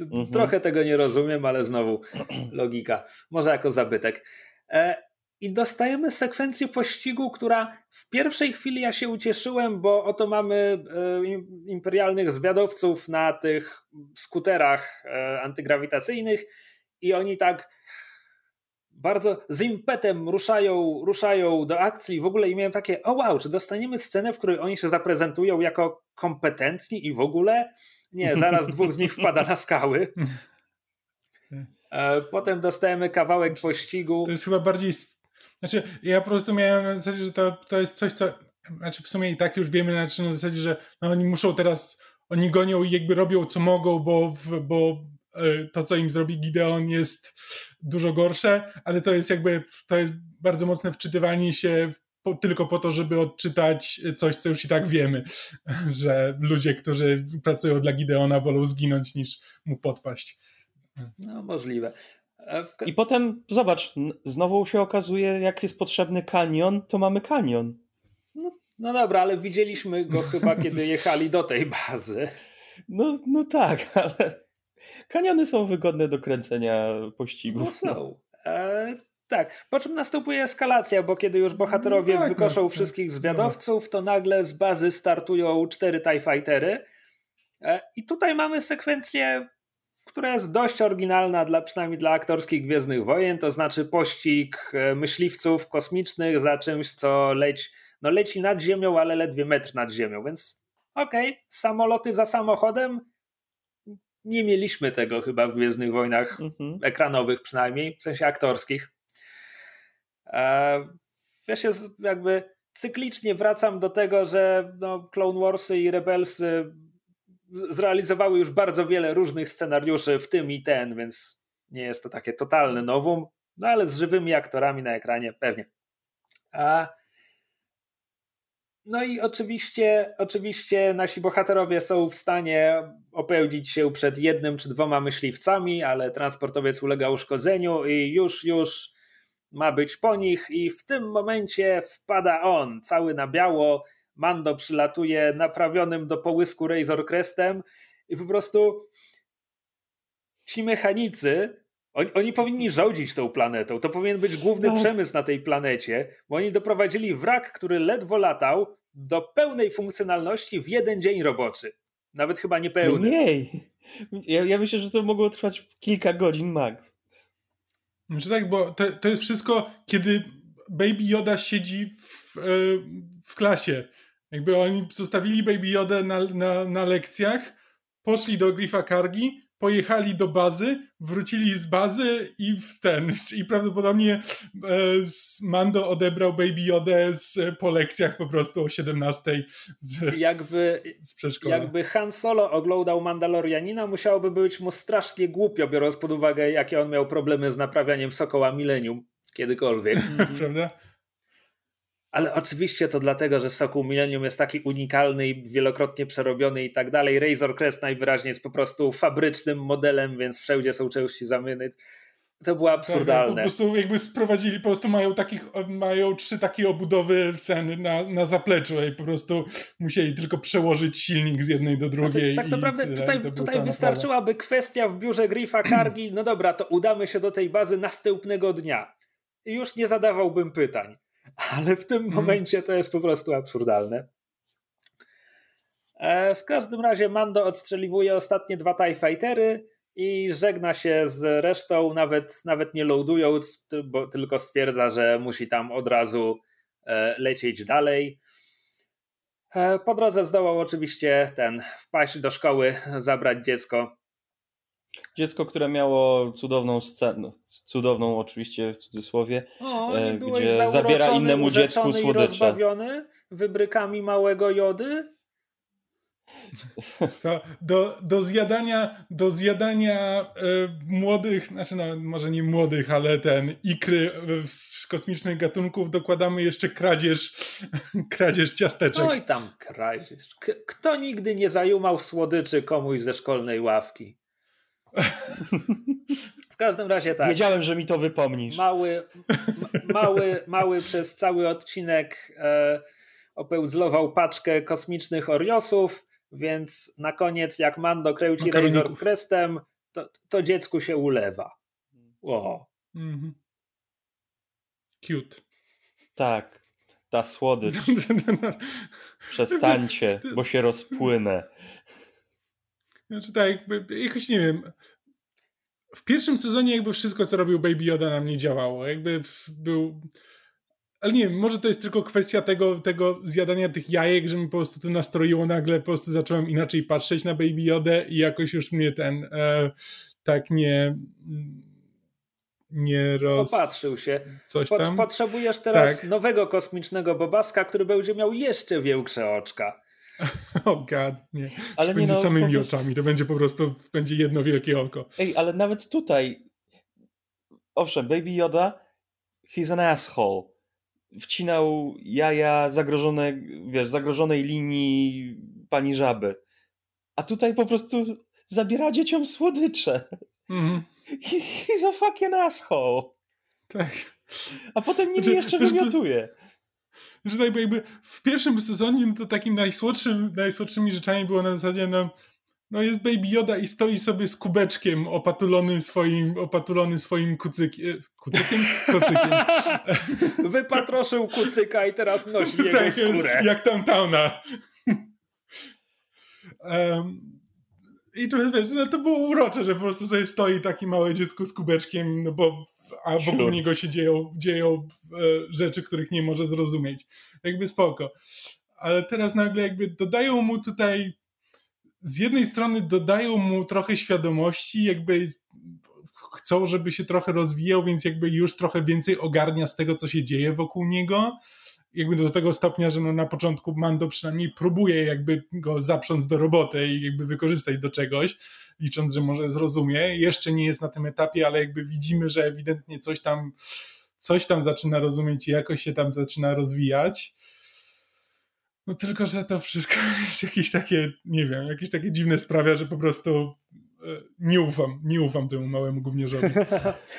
Mhm. Trochę tego nie rozumiem, ale znowu logika. Może jako zabytek. E, i dostajemy sekwencję pościgu, która w pierwszej chwili ja się ucieszyłem, bo oto mamy e, imperialnych zwiadowców na tych skuterach antygrawitacyjnych i oni tak bardzo z impetem ruszają, ruszają do akcji. W ogóle i miałem takie, o wow, czy dostaniemy scenę, w której oni się zaprezentują jako kompetentni i w ogóle? Nie, zaraz dwóch z nich wpada na skały. E, potem dostajemy kawałek pościgu.
To jest chyba bardziej znaczy, ja po prostu miałem na zasadzie, że to, to jest coś, co. Znaczy, w sumie i tak już wiemy, znaczy na zasadzie, że no, oni muszą teraz. Oni gonią i jakby robią co mogą, bo, bo e, to, co im zrobi Gideon, jest dużo gorsze, ale to jest jakby. To jest bardzo mocne wczytywanie się po, tylko po to, żeby odczytać coś, co już i tak wiemy, że ludzie, którzy pracują dla Gideona, wolą zginąć niż mu podpaść.
No, możliwe.
I potem, zobacz, znowu się okazuje, jak jest potrzebny kanion, to mamy kanion.
No, no dobra, ale widzieliśmy go chyba, kiedy jechali do tej bazy.
No, no tak, ale kaniony są wygodne do kręcenia pościgów.
No są. E, Tak, po czym następuje eskalacja, bo kiedy już bohaterowie no tak, wykoszą no, wszystkich tak. zwiadowców, to nagle z bazy startują cztery TIE Fightery. E, I tutaj mamy sekwencję, która jest dość oryginalna, dla, przynajmniej dla aktorskich Gwiezdnych Wojen, to znaczy pościg e, myśliwców kosmicznych za czymś, co leci, no leci nad ziemią, ale ledwie metr nad ziemią, więc okej, okay, samoloty za samochodem, nie mieliśmy tego chyba w Gwiezdnych Wojnach mhm. ekranowych przynajmniej, w sensie aktorskich. Ja się jakby cyklicznie wracam do tego, że no, Clone Warsy i Rebelsy zrealizowały już bardzo wiele różnych scenariuszy, w tym i ten, więc nie jest to takie totalne nowum, no ale z żywymi aktorami na ekranie pewnie. A no i oczywiście, oczywiście nasi bohaterowie są w stanie opełnić się przed jednym czy dwoma myśliwcami, ale transportowiec ulega uszkodzeniu i już, już ma być po nich i w tym momencie wpada on, cały na biało, Mando przylatuje naprawionym do połysku Razor Crestem i po prostu ci mechanicy, oni, oni, powinni rządzić tą planetą. To powinien być główny tak. przemysł na tej planecie, bo oni doprowadzili wrak, który ledwo latał, do pełnej funkcjonalności w jeden dzień roboczy. Nawet chyba niepełny.
Mniej. Ja, ja myślę, że to mogło trwać kilka godzin max.
Znaczy tak, bo to, to jest wszystko, kiedy Baby Yoda siedzi w, e, w klasie. Jakby oni zostawili Baby Yoda na, na, na lekcjach, poszli do Griffa Kargi, pojechali do bazy, wrócili z bazy i w ten. I prawdopodobnie e, Mando odebrał Baby Yoda z, po lekcjach po prostu o 17 z,
jakby, z przedszkola. Jakby Han Solo oglądał Mandalorianina, musiałoby być mu strasznie głupio, biorąc pod uwagę, jakie on miał problemy z naprawianiem Sokoła Millennium kiedykolwiek.
Prawda?
Ale oczywiście to dlatego, że Sokół Millennium jest taki unikalny i wielokrotnie przerobiony i tak dalej. Razor Crest najwyraźniej jest po prostu fabrycznym modelem, więc wszędzie są części zamyny. To było tak, absurdalne.
Tak, po prostu jakby sprowadzili, po prostu mają takich, mają trzy takie obudowy ceny na, na zapleczu i po prostu musieli tylko przełożyć silnik z jednej do drugiej.
Znaczy, tak naprawdę tutaj, tutaj wystarczyłaby kwestia w biurze Griffa Kargi, no dobra, to udamy się do tej bazy następnego dnia. I już nie zadawałbym pytań ale w tym hmm. momencie to jest po prostu absurdalne. E, w każdym razie Mando odstrzeliwuje ostatnie dwa TIE Fightery i żegna się z resztą, nawet, nawet nie loadując, bo tylko stwierdza, że musi tam od razu e, lecieć dalej. E, po drodze zdołał oczywiście ten wpaść do szkoły, zabrać dziecko
Dziecko, które miało cudowną scenę, cudowną oczywiście w cudzysłowie,
o, e, gdzie zabiera innemu dziecku słodycze. rozbawiony wybrykami małego jody?
To do, do zjadania, do zjadania y, młodych, znaczy no, może nie młodych, ale ten ikry z kosmicznych gatunków dokładamy jeszcze kradzież, kradzież ciasteczek.
Oj tam kradzież. K kto nigdy nie zajumał słodyczy komuś ze szkolnej ławki? W każdym razie tak.
Wiedziałem, że mi to wypomnisz.
Mały, mały, mały przez cały odcinek e, opełzlował paczkę kosmicznych Oriosów, więc na koniec jak Mando kręci Razor Crestem, to, to dziecku się ulewa. O. Mhm.
Cute.
Tak. Ta słodycz. Przestańcie, bo się rozpłynę.
Znaczy tak, jakby, jakoś nie wiem. W pierwszym sezonie jakby wszystko, co robił Baby Yoda nam nie działało. Jakby był... Ale nie wiem, może to jest tylko kwestia tego, tego zjadania tych jajek, że mi po prostu to nastroiło nagle, po prostu zacząłem inaczej patrzeć na Baby Yoda i jakoś już mnie ten e, tak nie nie roz...
Opatrzył się. Coś tam. Potrzebujesz teraz tak. nowego kosmicznego bobaska, który będzie miał jeszcze większe oczka.
oh god, nie. Ale będzie no, samymi prostu... oczami, to będzie po prostu będzie jedno wielkie oko.
Ej, ale nawet tutaj owszem, Baby Yoda he's an asshole. Wcinał jaja zagrożone, wiesz, zagrożonej linii pani żaby. A tutaj po prostu zabiera dzieciom słodycze. Mm. He, he's a fucking asshole.
Tak.
A potem nimi znaczy, jeszcze wymiotuje
że tak jakby w pierwszym sezonie no to takim najsłodszym, najsłodszymi rzeczami było na zasadzie no, no jest Baby Yoda i stoi sobie z kubeczkiem opatulony swoim, opatulony swoim kucykiem. Kucykiem? Kucykiem.
Wypatroszył kucyka i teraz nosi jego tak, skórę.
Jak Towntowna. um, I trochę wiesz, no to było urocze, że po prostu sobie stoi taki małe dziecko z kubeczkiem, no bo a wokół niego się dzieją, dzieją e, rzeczy, których nie może zrozumieć. Jakby spoko. Ale teraz nagle jakby dodają mu tutaj z jednej strony dodają mu trochę świadomości, jakby chcą, żeby się trochę rozwijał, więc jakby już trochę więcej ogarnia z tego, co się dzieje wokół niego. Jakby do tego stopnia, że no na początku Mando przynajmniej próbuje jakby go zaprząc do roboty i jakby wykorzystać do czegoś, licząc, że może zrozumie. Jeszcze nie jest na tym etapie, ale jakby widzimy, że ewidentnie coś tam, coś tam zaczyna rozumieć i jakoś się tam zaczyna rozwijać. No tylko, że to wszystko jest jakieś takie, nie wiem, jakieś takie dziwne sprawia, że po prostu e, nie ufam, nie ufam temu małemu gówniarzowi.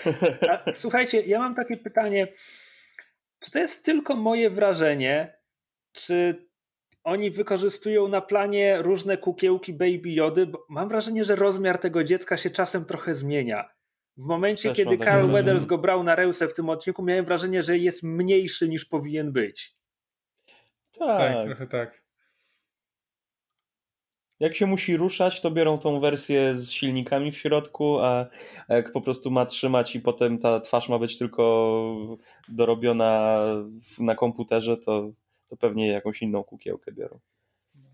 Słuchajcie, ja mam takie pytanie. Czy to jest tylko moje wrażenie, czy oni wykorzystują na planie różne kukiełki Baby Jody? Bo mam wrażenie, że rozmiar tego dziecka się czasem trochę zmienia. W momencie, Też kiedy Carl Weathers go brał na ręce w tym odcinku, miałem wrażenie, że jest mniejszy niż powinien być.
Tak. tak, trochę tak.
Jak się musi ruszać, to biorą tą wersję z silnikami w środku, a jak po prostu ma trzymać i potem ta twarz ma być tylko dorobiona na komputerze, to, to pewnie jakąś inną kukiełkę biorą.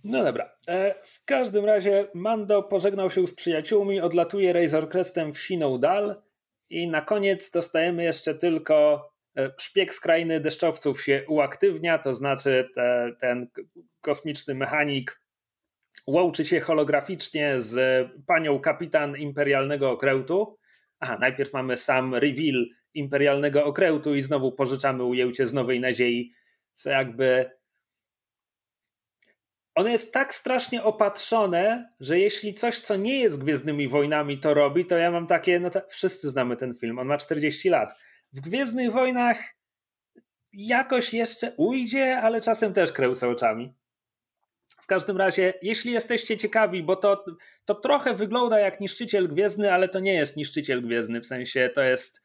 No dobra. E, w każdym razie Mando pożegnał się z przyjaciółmi, odlatuje Razor Crestem w siną dal i na koniec dostajemy jeszcze tylko E, szpieg z krainy deszczowców się uaktywnia, to znaczy te, ten kosmiczny mechanik łączy się holograficznie z panią kapitan imperialnego okrętu. Aha, najpierw mamy sam reveal imperialnego okrętu i znowu pożyczamy ujęcie z Nowej Nadziei, co jakby ono jest tak strasznie opatrzone, że jeśli coś, co nie jest Gwiezdnymi Wojnami to robi, to ja mam takie, no to wszyscy znamy ten film, on ma 40 lat w Gwiezdnych Wojnach jakoś jeszcze ujdzie, ale czasem też kręcę oczami. W każdym razie, jeśli jesteście ciekawi, bo to, to trochę wygląda jak niszczyciel gwiezdny, ale to nie jest niszczyciel gwiezdny, w sensie to jest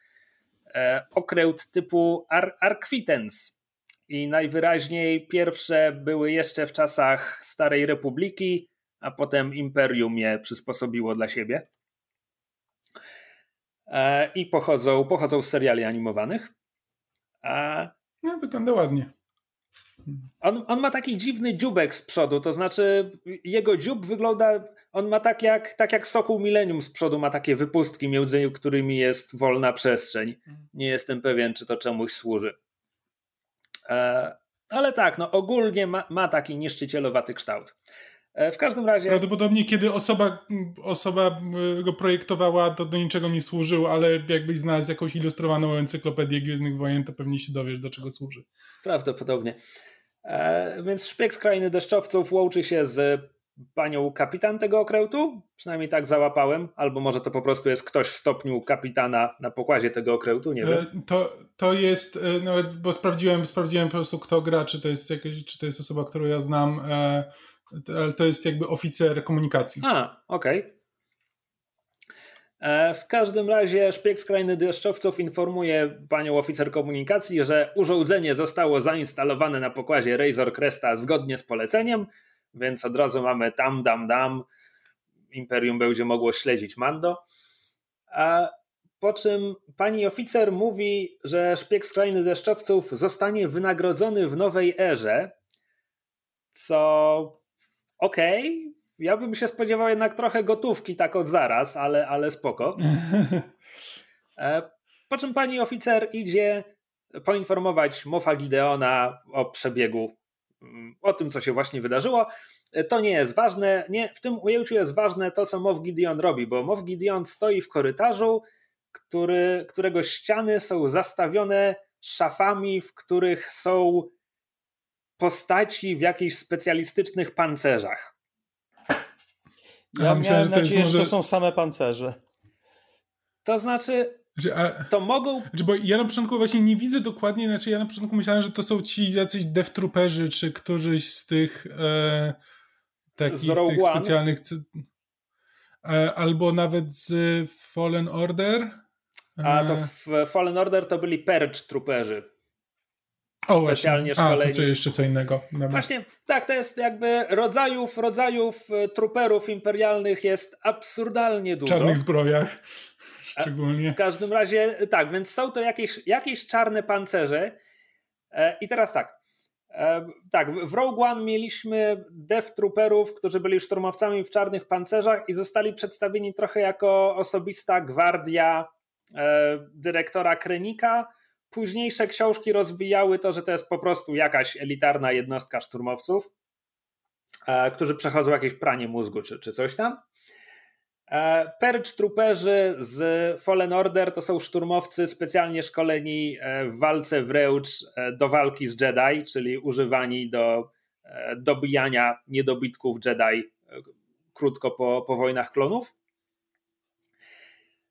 e, okręt typu Ar Arkwitens. I najwyraźniej pierwsze były jeszcze w czasach Starej Republiki, a potem Imperium je przysposobiło dla siebie. E, i pochodzą, pochodzą z seriali animowanych.
A no, wygląda ładnie.
On, on ma taki dziwny dziubek z przodu, to znaczy jego dziób wygląda, on ma tak jak, tak jak Sokół Millennium z przodu, ma takie wypustki, między którymi jest wolna przestrzeń. Nie jestem pewien, czy to czemuś służy. E, ale tak, no ogólnie ma, ma taki niszczycielowaty kształt. E, w każdym razie.
Prawdopodobnie, kiedy osoba, osoba e, go projektowała, to do niczego nie służył, ale jakbyś znalazł jakąś ilustrowaną encyklopedię Gwiezdnych Wojen, to pewnie się dowiesz, do czego służy.
Prawdopodobnie. E, więc szpieg z krainy deszczowców łączy się z panią kapitan tego okrętu, przynajmniej tak załapałem, albo może to po prostu jest ktoś w stopniu kapitana na pokładzie tego okrętu, nie wiem.
To, to jest, nawet, bo sprawdziłem, sprawdziłem po prostu kto gra, czy to jest jakaś, czy to jest osoba, którą ja znam, ale to jest jakby oficer komunikacji.
A, okej. Okay. E, w każdym razie szpieg z krainy deszczowców informuje panią oficer komunikacji, że urządzenie zostało zainstalowane na pokładzie Razor Cresta zgodnie z poleceniem, więc od razu mamy tam, dam, dam. Imperium będzie mogło śledzić Mando. A po czym pani oficer mówi, że szpieg z krainy deszczowców zostanie wynagrodzony w nowej erze, co okej, okay, ja bym się spodziewał jednak trochę gotówki tak od zaraz, ale, ale spoko. E, po czym pani oficer idzie poinformować Mofa Gideona o przebiegu, mm, o tym, co się właśnie wydarzyło. E, to nie jest ważne. Nie, w tym ujęciu jest ważne to, co Moff Gideon robi, bo Moff Gideon stoi w korytarzu, który, którego ściany są zastawione szafami, w których są postaci w jakichś specjalistycznych pancerzach.
Ja, ja myślałem, że to nadzieję, może... że to są same pancerze.
To znaczy, to mogą.
Bo ja na początku właśnie nie widzę dokładnie, znaczy ja na początku myślałem, że to są ci jacyś devtrooperzy, czy któryś z tych e, takich tych specjalnych. e, albo nawet z Fallen Order.
A to w Fallen Order to byli Purge Trooperzy.
O, specjalnie właśnie. szkoleni. A, to co jeszcze co innego.
Dobra. Właśnie, tak, to jest jakby rodzajów, rodzajów e, trooperów imperialnych jest absurdalnie dużo.
W czarnych zbrojach szczególnie.
W każdym razie, tak, więc są to jakieś, jakieś czarne pancerze. E, I teraz tak, e, tak, w Rogue One mieliśmy Death Trooperów, którzy byli szturmowcami w czarnych pancerzach i zostali przedstawieni trochę jako osobista gwardia dyrektora Krenika, późniejsze książki rozwijały to, że to jest po prostu jakaś elitarna jednostka szturmowców, e, którzy przechodzą jakieś pranie mózgu czy, czy coś tam. E, Purge Trooperzy z Fallen Order to są szturmowcy specjalnie szkoleni e, w walce wręcz do walki z Jedi, czyli używani do dobijania niedobitków Jedi krótko po, po wojnach klonów.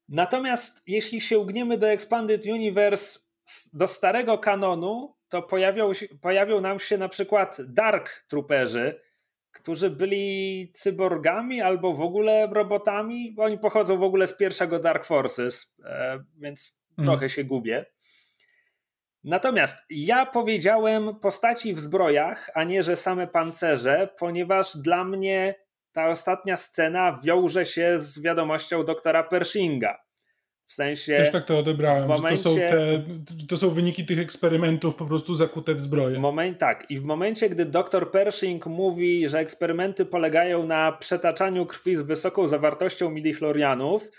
Natomiast jeśli się ugniemy do Expanded Universe, do starego kanonu to pojawią, pojawią nam się na przykład Dark Trooperzy, którzy byli cyborgami albo w ogóle robotami. Oni pochodzą w ogóle z pierwszego Dark Forces, e, więc mm. trochę się gubię. Natomiast ja powiedziałem postaci w zbrojach, a nie, że same pancerze, ponieważ dla mnie ta ostatnia scena wiąże się z wiadomością doktora Pershinga. W sensie.
Też tak to odebrałem, momencie, to są, te, to są wyniki tych eksperymentów po prostu zakute w zbroję.
Moment, tak. I w momencie, gdy dr Pershing mówi, że eksperymenty polegają na przetaczaniu krwi z wysoką zawartością midichlorianów,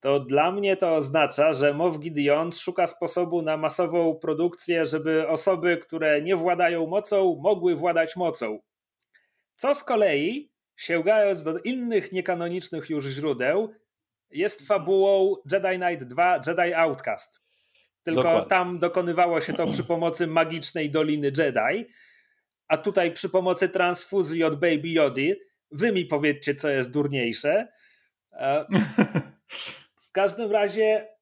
to dla mnie to oznacza, że Moff Gideon szuka sposobu na masową produkcję, żeby osoby, które nie władają mocą, mogły władać mocą. Co z kolei, sięgając do innych niekanonicznych już źródeł, jest fabułą Jedi Knight 2 Jedi Outcast. Tylko Dokładnie. tam dokonywało się to przy pomocy magicznej Doliny Jedi, a tutaj przy pomocy transfuzji od Baby Yody. Wy mi powiedzcie, co jest durniejsze. E, w każdym razie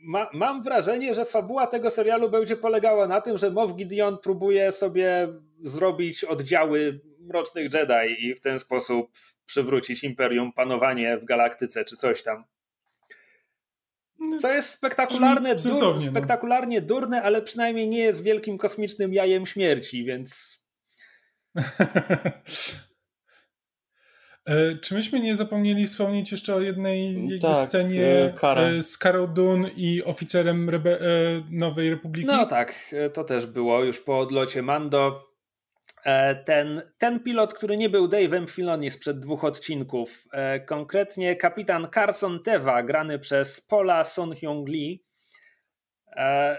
ma, mam wrażenie, że fabuła tego serialu będzie polegała na tym, że Moff Gideon próbuje sobie zrobić oddziały Mrocznych Jedi i w ten sposób przywrócić Imperium panowanie w galaktyce czy coś tam. Co jest spektakularne, dur, no. spektakularnie durne, ale przynajmniej nie jest wielkim kosmicznym jajem śmierci, więc.
E, czy myśmy nie zapomnieli wspomnieć jeszcze o jednej tak, scenie e, z Carol Dune i oficerem Rebe Nowej Republiki?
No tak, e, to też było już po odlocie Mando. E, ten, ten pilot, który nie był Dave'em Filoni sprzed dwóch odcinków, e, konkretnie kapitan Carson Teva, grany przez Paula Son-Hyung Lee, e,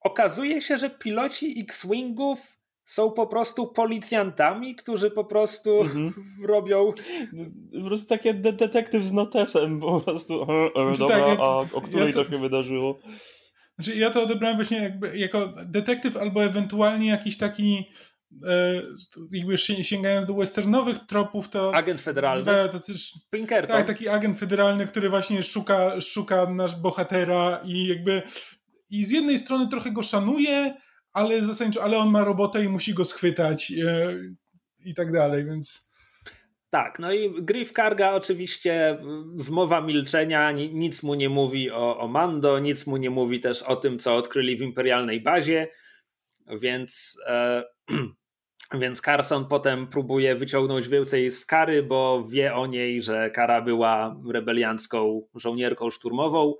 okazuje się, że piloci X-Wingów są po prostu policjantami, którzy po prostu mhm. robią.
Po prostu takie de detektyw z notesem, po prostu. Znaczy, dobra, tak, a o której ja to, to się wydarzyło?
Znaczy, ja to odebrałem właśnie jakby jako detektyw, albo ewentualnie jakiś taki jakby sięgając do westernowych tropów, to...
Agent federalny. Tacy,
Pinkerton. Tak, taki agent federalny, który właśnie szuka, szuka nasz bohatera i jakby i z jednej strony trochę go szanuje, ale zasadniczo, ale on ma robotę i musi go schwytać e, i tak dalej, więc...
Tak, no i Griff Karga oczywiście zmowa milczenia, nic mu nie mówi o, o Mando, nic mu nie mówi też o tym, co odkryli w imperialnej bazie, więc e, Więc Carson potem próbuje wyciągnąć więcej z Kary, bo wie o niej, że Kara była rebeliancką żołnierką szturmową.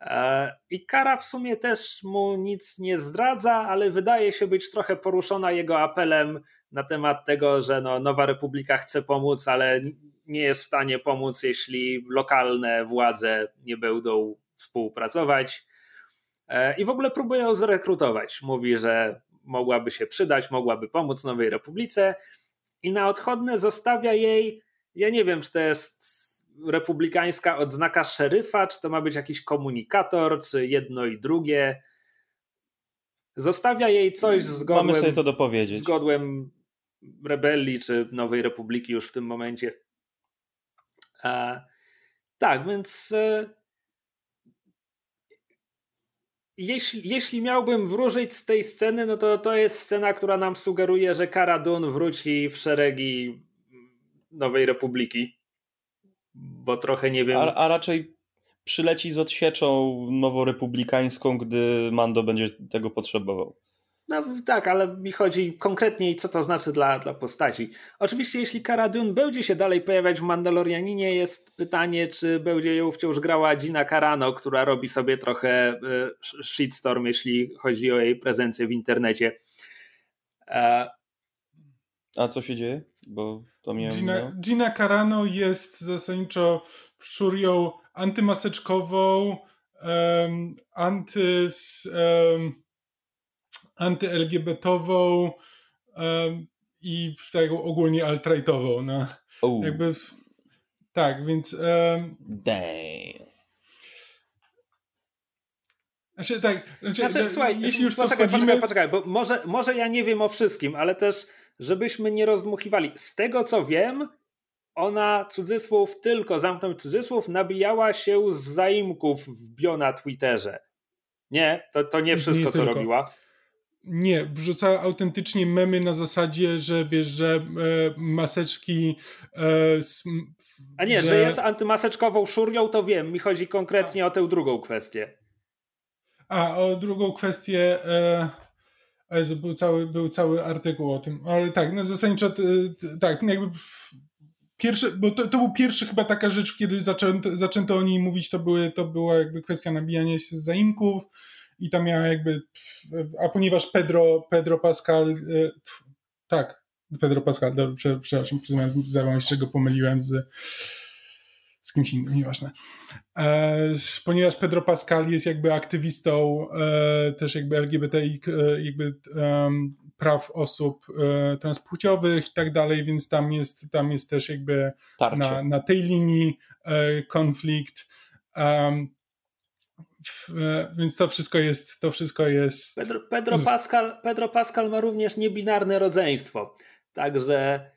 E, I Kara w sumie też mu nic nie zdradza, ale wydaje się być trochę poruszona jego apelem na temat tego, że no, Nowa Republika chce pomóc, ale nie jest w stanie pomóc, jeśli lokalne władze nie będą współpracować. E, I w ogóle próbuje ją zrekrutować. Mówi, że mogłaby się przydać, mogłaby pomóc Nowej Republice i na odchodne zostawia jej, ja nie wiem, czy to jest republikańska odznaka szeryfa, czy to ma być jakiś komunikator, czy jedno i drugie. Zostawia jej coś z godłem,
Mamy sobie to dopowiedzieć.
z godłem rebelii, czy Nowej Republiki już w tym momencie. A, tak, więc e, jeśli, jeśli miałbym wróżyć z tej sceny, no to to jest scena, która nam sugeruje, że Kara Dun wróci w szeregi Nowej Republiki. bo trochę nie wiem.
A, a raczej przyleci z odsieczą noworepublikańską, gdy Mando będzie tego potrzebował.
No tak, ale mi chodzi konkretniej, co to znaczy dla, dla postaci. Oczywiście, jeśli Cara Dune będzie się dalej pojawiać w Mandalorianinie, jest pytanie, czy będzie ją wciąż grała Gina Carano, która robi sobie trochę e, shitstorm, jeśli chodzi o jej prezencję w internecie.
E... A co się dzieje? Bo to mnie
Gina, Gina Carano jest zasadniczo szurią antymaseczkową, um, anty... Um, anty-LGBT-ową um, i taką ogólnie alt-rightową. No. Jakby, tak, więc... Um,
Damn.
Znaczy, tak, znaczy,
znaczy,
no,
słuchaj, jeśli już poczekaj, to wchodzimy... poczekaj, poczekaj, bo może, może ja nie wiem o wszystkim, ale też żebyśmy nie rozdmuchiwali. Z tego co wiem, ona cudzysłów tylko, zamknąć cudzysłów, nabijała się z zaimków w bio na Twitterze. Nie, to, to nie wszystko, nie co tylko. robiła.
Nie, wrzucała autentycznie memy na zasadzie, że wiesz, że e, maseczki. E,
A nie, że... że... jest antymaseczkową szurnią, to wiem. Mi chodzi konkretnie A. o tę drugą kwestię.
A, o drugą kwestię. E, był, cały, był cały artykuł o tym, ale tak, na zasadniczo tak, jakby pierwsze, bo to, to był pierwszy chyba taka rzecz, kiedy zaczęto, zaczęto o niej mówić, to, były, to była jakby kwestia nabijania się z zaimków i tam miała jakby, a ponieważ Pedro, Pedro Pascal, e, tak, Pedro Pascal, dobrze, przepraszam, zdawało się, go pomyliłem z, z kimś innym, nieważne. E, ponieważ Pedro Pascal jest jakby aktywistą e, też jakby LGBT, e, jakby um, praw osób e, transpłciowych i tak dalej, więc tam jest, tam jest też jakby na, na tej linii e, konflikt. Um, więc to wszystko jest. To wszystko jest...
Pedro, Pedro, Pascal, Pedro Pascal ma również niebinarne rodzeństwo. Także.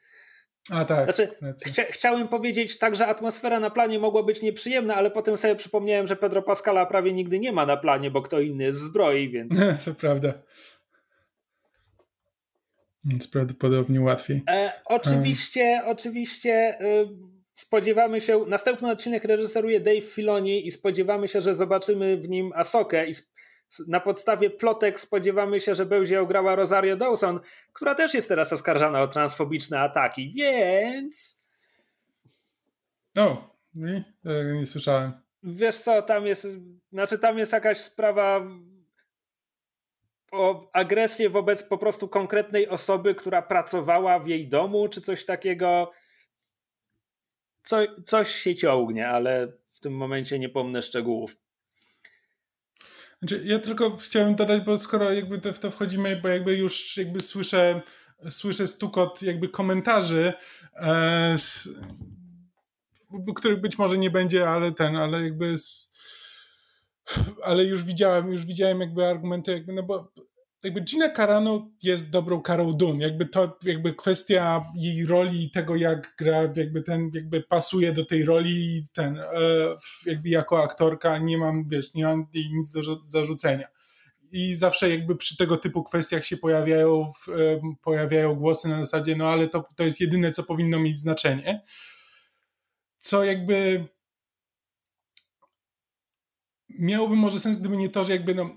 A tak.
Znaczy, chcia, chciałem powiedzieć tak, że atmosfera na planie mogła być nieprzyjemna, ale potem sobie przypomniałem, że Pedro Pascala prawie nigdy nie ma na planie, bo kto inny jest zbroi, więc.
to prawda. Więc prawdopodobnie łatwiej.
E, oczywiście, oczywiście. Y spodziewamy się, następny odcinek reżyseruje Dave Filoni i spodziewamy się, że zobaczymy w nim Asokę. I na podstawie plotek spodziewamy się, że będzie ograła Rosario Dawson, która też jest teraz oskarżana o transfobiczne ataki, więc...
No, nie, nie słyszałem.
Wiesz co, tam jest, znaczy tam jest jakaś sprawa o agresję wobec po prostu konkretnej osoby, która pracowała w jej domu, czy coś takiego co, coś się ciągnie, ale w tym momencie nie pomnę szczegółów.
Znaczy, ja tylko chciałem dodać, bo skoro jakby w to wchodzimy, bo jakby już jakby słyszę, słyszę stukot jakby komentarzy, e, których być może nie będzie, ale ten, ale jakby ale już widziałem, już widziałem jakby argumenty, jakby, no bo jakby Gina Carano jest dobrą Karą Dun. Jakby to, jakby kwestia jej roli i tego, jak gra, jakby ten, jakby pasuje do tej roli ten, e, jakby jako aktorka, nie mam, wiesz, nie mam jej nic do zarzucenia. I zawsze jakby przy tego typu kwestiach się pojawiają, e, pojawiają głosy na zasadzie, no ale to, to jest jedyne, co powinno mieć znaczenie. Co jakby miałoby może sens, gdyby nie to, że jakby no,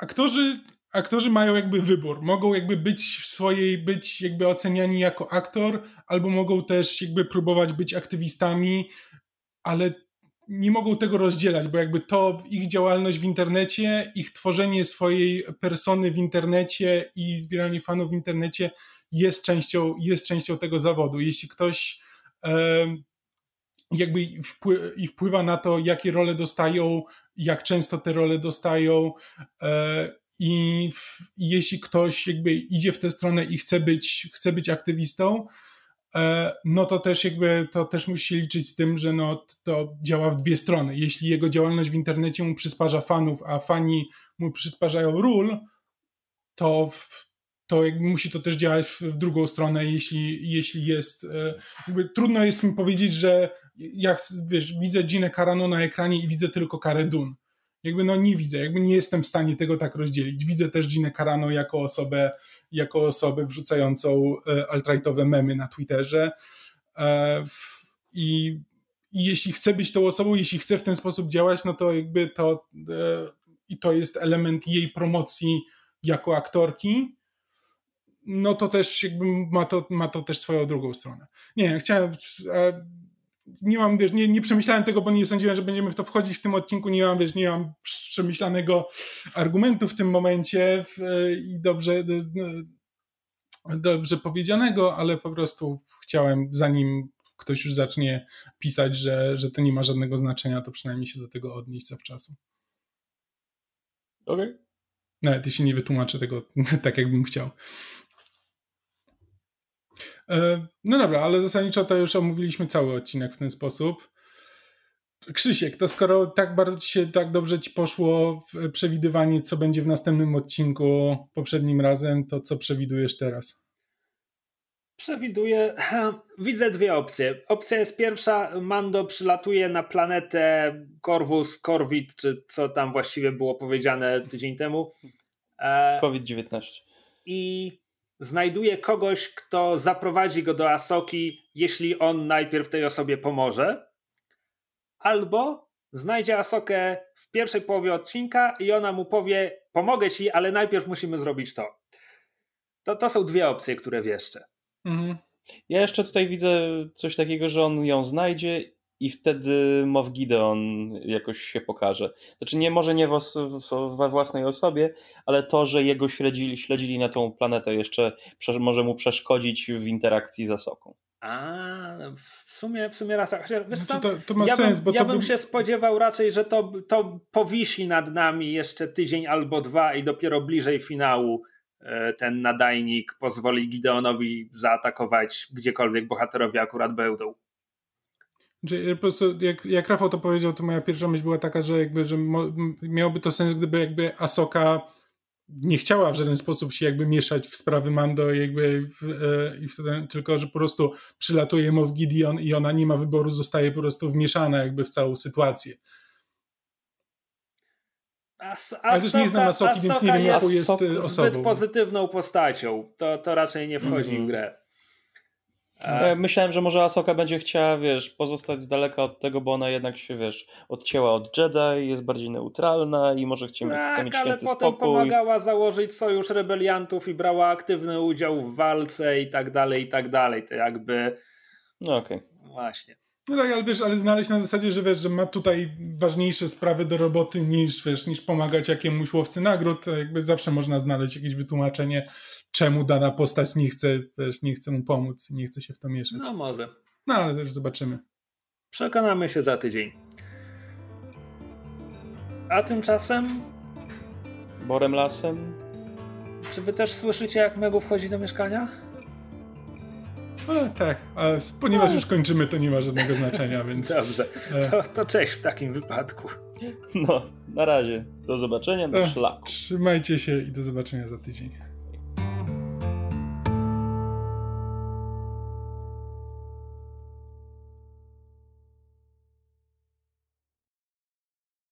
aktorzy aktorzy mają jakby wybór. Mogą jakby być w swojej, być jakby oceniani jako aktor, albo mogą też jakby próbować być aktywistami, ale nie mogą tego rozdzielać, bo jakby to ich działalność w internecie, ich tworzenie swojej persony w internecie i zbieranie fanów w internecie jest częścią, jest częścią tego zawodu. Jeśli ktoś e, jakby wpływa, i wpływa na to, jakie role dostają, jak często te role dostają, e, i, w, I jeśli ktoś jakby idzie w tę stronę i chce być, chce być aktywistą, e, no to też jakby to też musi liczyć z tym, że no to działa w dwie strony. Jeśli jego działalność w internecie mu przysparza fanów, a fani mu przysparzają ról, to w, to jakby musi to też działać w, drugą stronę, jeśli, jeśli jest. E, trudno jest mi powiedzieć, że jak wiesz, widzę Ginę Carano na ekranie i widzę tylko Karę Dun jakby no nie widzę, jakby nie jestem w stanie tego tak rozdzielić. Widzę też Ginę Carano jako osobę, jako osobę wrzucającą e, alt-rightowe memy na Twitterze e, i, i jeśli chce być tą osobą, jeśli chce w ten sposób działać, no to jakby to e, i to jest element jej promocji jako aktorki, no to też jakby ma to, ma to też swoją drugą stronę. Nie, chciałem e, nie mam, wiesz, nie, nie przemyślałem tego, bo nie sądziłem, że będziemy w to wchodzić w tym odcinku, nie mam, wiesz, nie mam przemyślanego argumentu w tym momencie i dobrze, dobrze powiedzianego, ale po prostu chciałem, zanim ktoś już zacznie pisać, że, że to nie ma żadnego znaczenia, to przynajmniej się do tego odnieść zawczasu.
Okej. Okay.
Nawet jeśli nie wytłumaczę tego tak, jakbym chciał. E, no dobra, ale zasadniczo to już omówiliśmy cały odcinek w ten sposób. Krzysiek, to skoro tak bardzo ci się tak dobrze ci poszło w przewidywanie, co będzie w następnym odcinku poprzednim razem, to co przewidujesz teraz?
Przewiduję, widzę dwie opcje. Opcja jest pierwsza, Mando przylatuje na planetę Corvus, Corvit, czy co tam właściwie było powiedziane tydzień temu.
E, COVID-19.
I znajduje kogoś, kto zaprowadzi go do Asoki, jeśli on najpierw tej osobie pomoże. Albo znajdzie Asokę w pierwszej połowie odcinka i ona mu powie: Pomogę ci, ale najpierw musimy zrobić to. To, to są dwie opcje, które wieszczę. Mhm.
Ja jeszcze tutaj widzę coś takiego, że on ją znajdzie i wtedy Mow Gideon jakoś się pokaże. Znaczy nie może nie we własnej osobie, ale to, że jego śledzili, śledzili na tą planetę jeszcze może mu przeszkodzić w interakcji z Asoką.
A, w sumie, w sumie raz. Wiesz
znaczy, to, to ma ja
sens,
bym, bo
ja
to
bym się spodziewał raczej, że to, to powisi nad nami jeszcze tydzień albo dwa i dopiero bliżej finału e, ten nadajnik pozwoli Gideonowi zaatakować gdziekolwiek bohaterowie akurat będą.
Po prostu jak, jak Rafał to powiedział, to moja pierwsza myśl była taka, że jakby, że miałoby to sens, gdyby jakby Asoka nie chciała w żaden sposób się jakby mieszać w sprawy Mando jakby w, e, wtedy, tylko, że po prostu przylatuje Mow Gideon i ona nie ma wyboru, zostaje po prostu wmieszana jakby w całą sytuację.
As, Ale też nie znam Asoki, więc nie wiem jaką jest e, osobą. zbyt pozytywną postacią. To, to raczej nie wchodzi mm -hmm. w grę.
A... Myślałem, że może Asoka będzie chciała, wiesz, pozostać z daleka od tego, bo ona jednak się, wiesz, odcięła od Jedi, jest bardziej neutralna i może chce mieć, tak, chce mieć ale
potem spokój. pomagała założyć sojusz rebeliantów i brała aktywny udział w walce i tak dalej, i tak dalej. To jakby...
No okej.
Okay. Właśnie.
No tak, ale wiesz, ale znaleźć na zasadzie, że wiesz, że ma tutaj ważniejsze sprawy do roboty niż, wiesz, niż pomagać jakiemuś łowcy nagród, to jakby zawsze można znaleźć jakieś wytłumaczenie, czemu dana postać nie chce, wiesz, nie chce mu pomóc, nie chce się w to mieszać.
No może.
No ale też zobaczymy.
Przekonamy się za tydzień. A tymczasem...
Borem lasem?
Czy wy też słyszycie, jak Mebu wchodzi do mieszkania?
E, tak, ale ponieważ już kończymy, to nie ma żadnego znaczenia, więc.
Dobrze. E. To, to cześć w takim wypadku.
No, na razie. Do zobaczenia na e, szlaku.
Trzymajcie się i do zobaczenia za tydzień.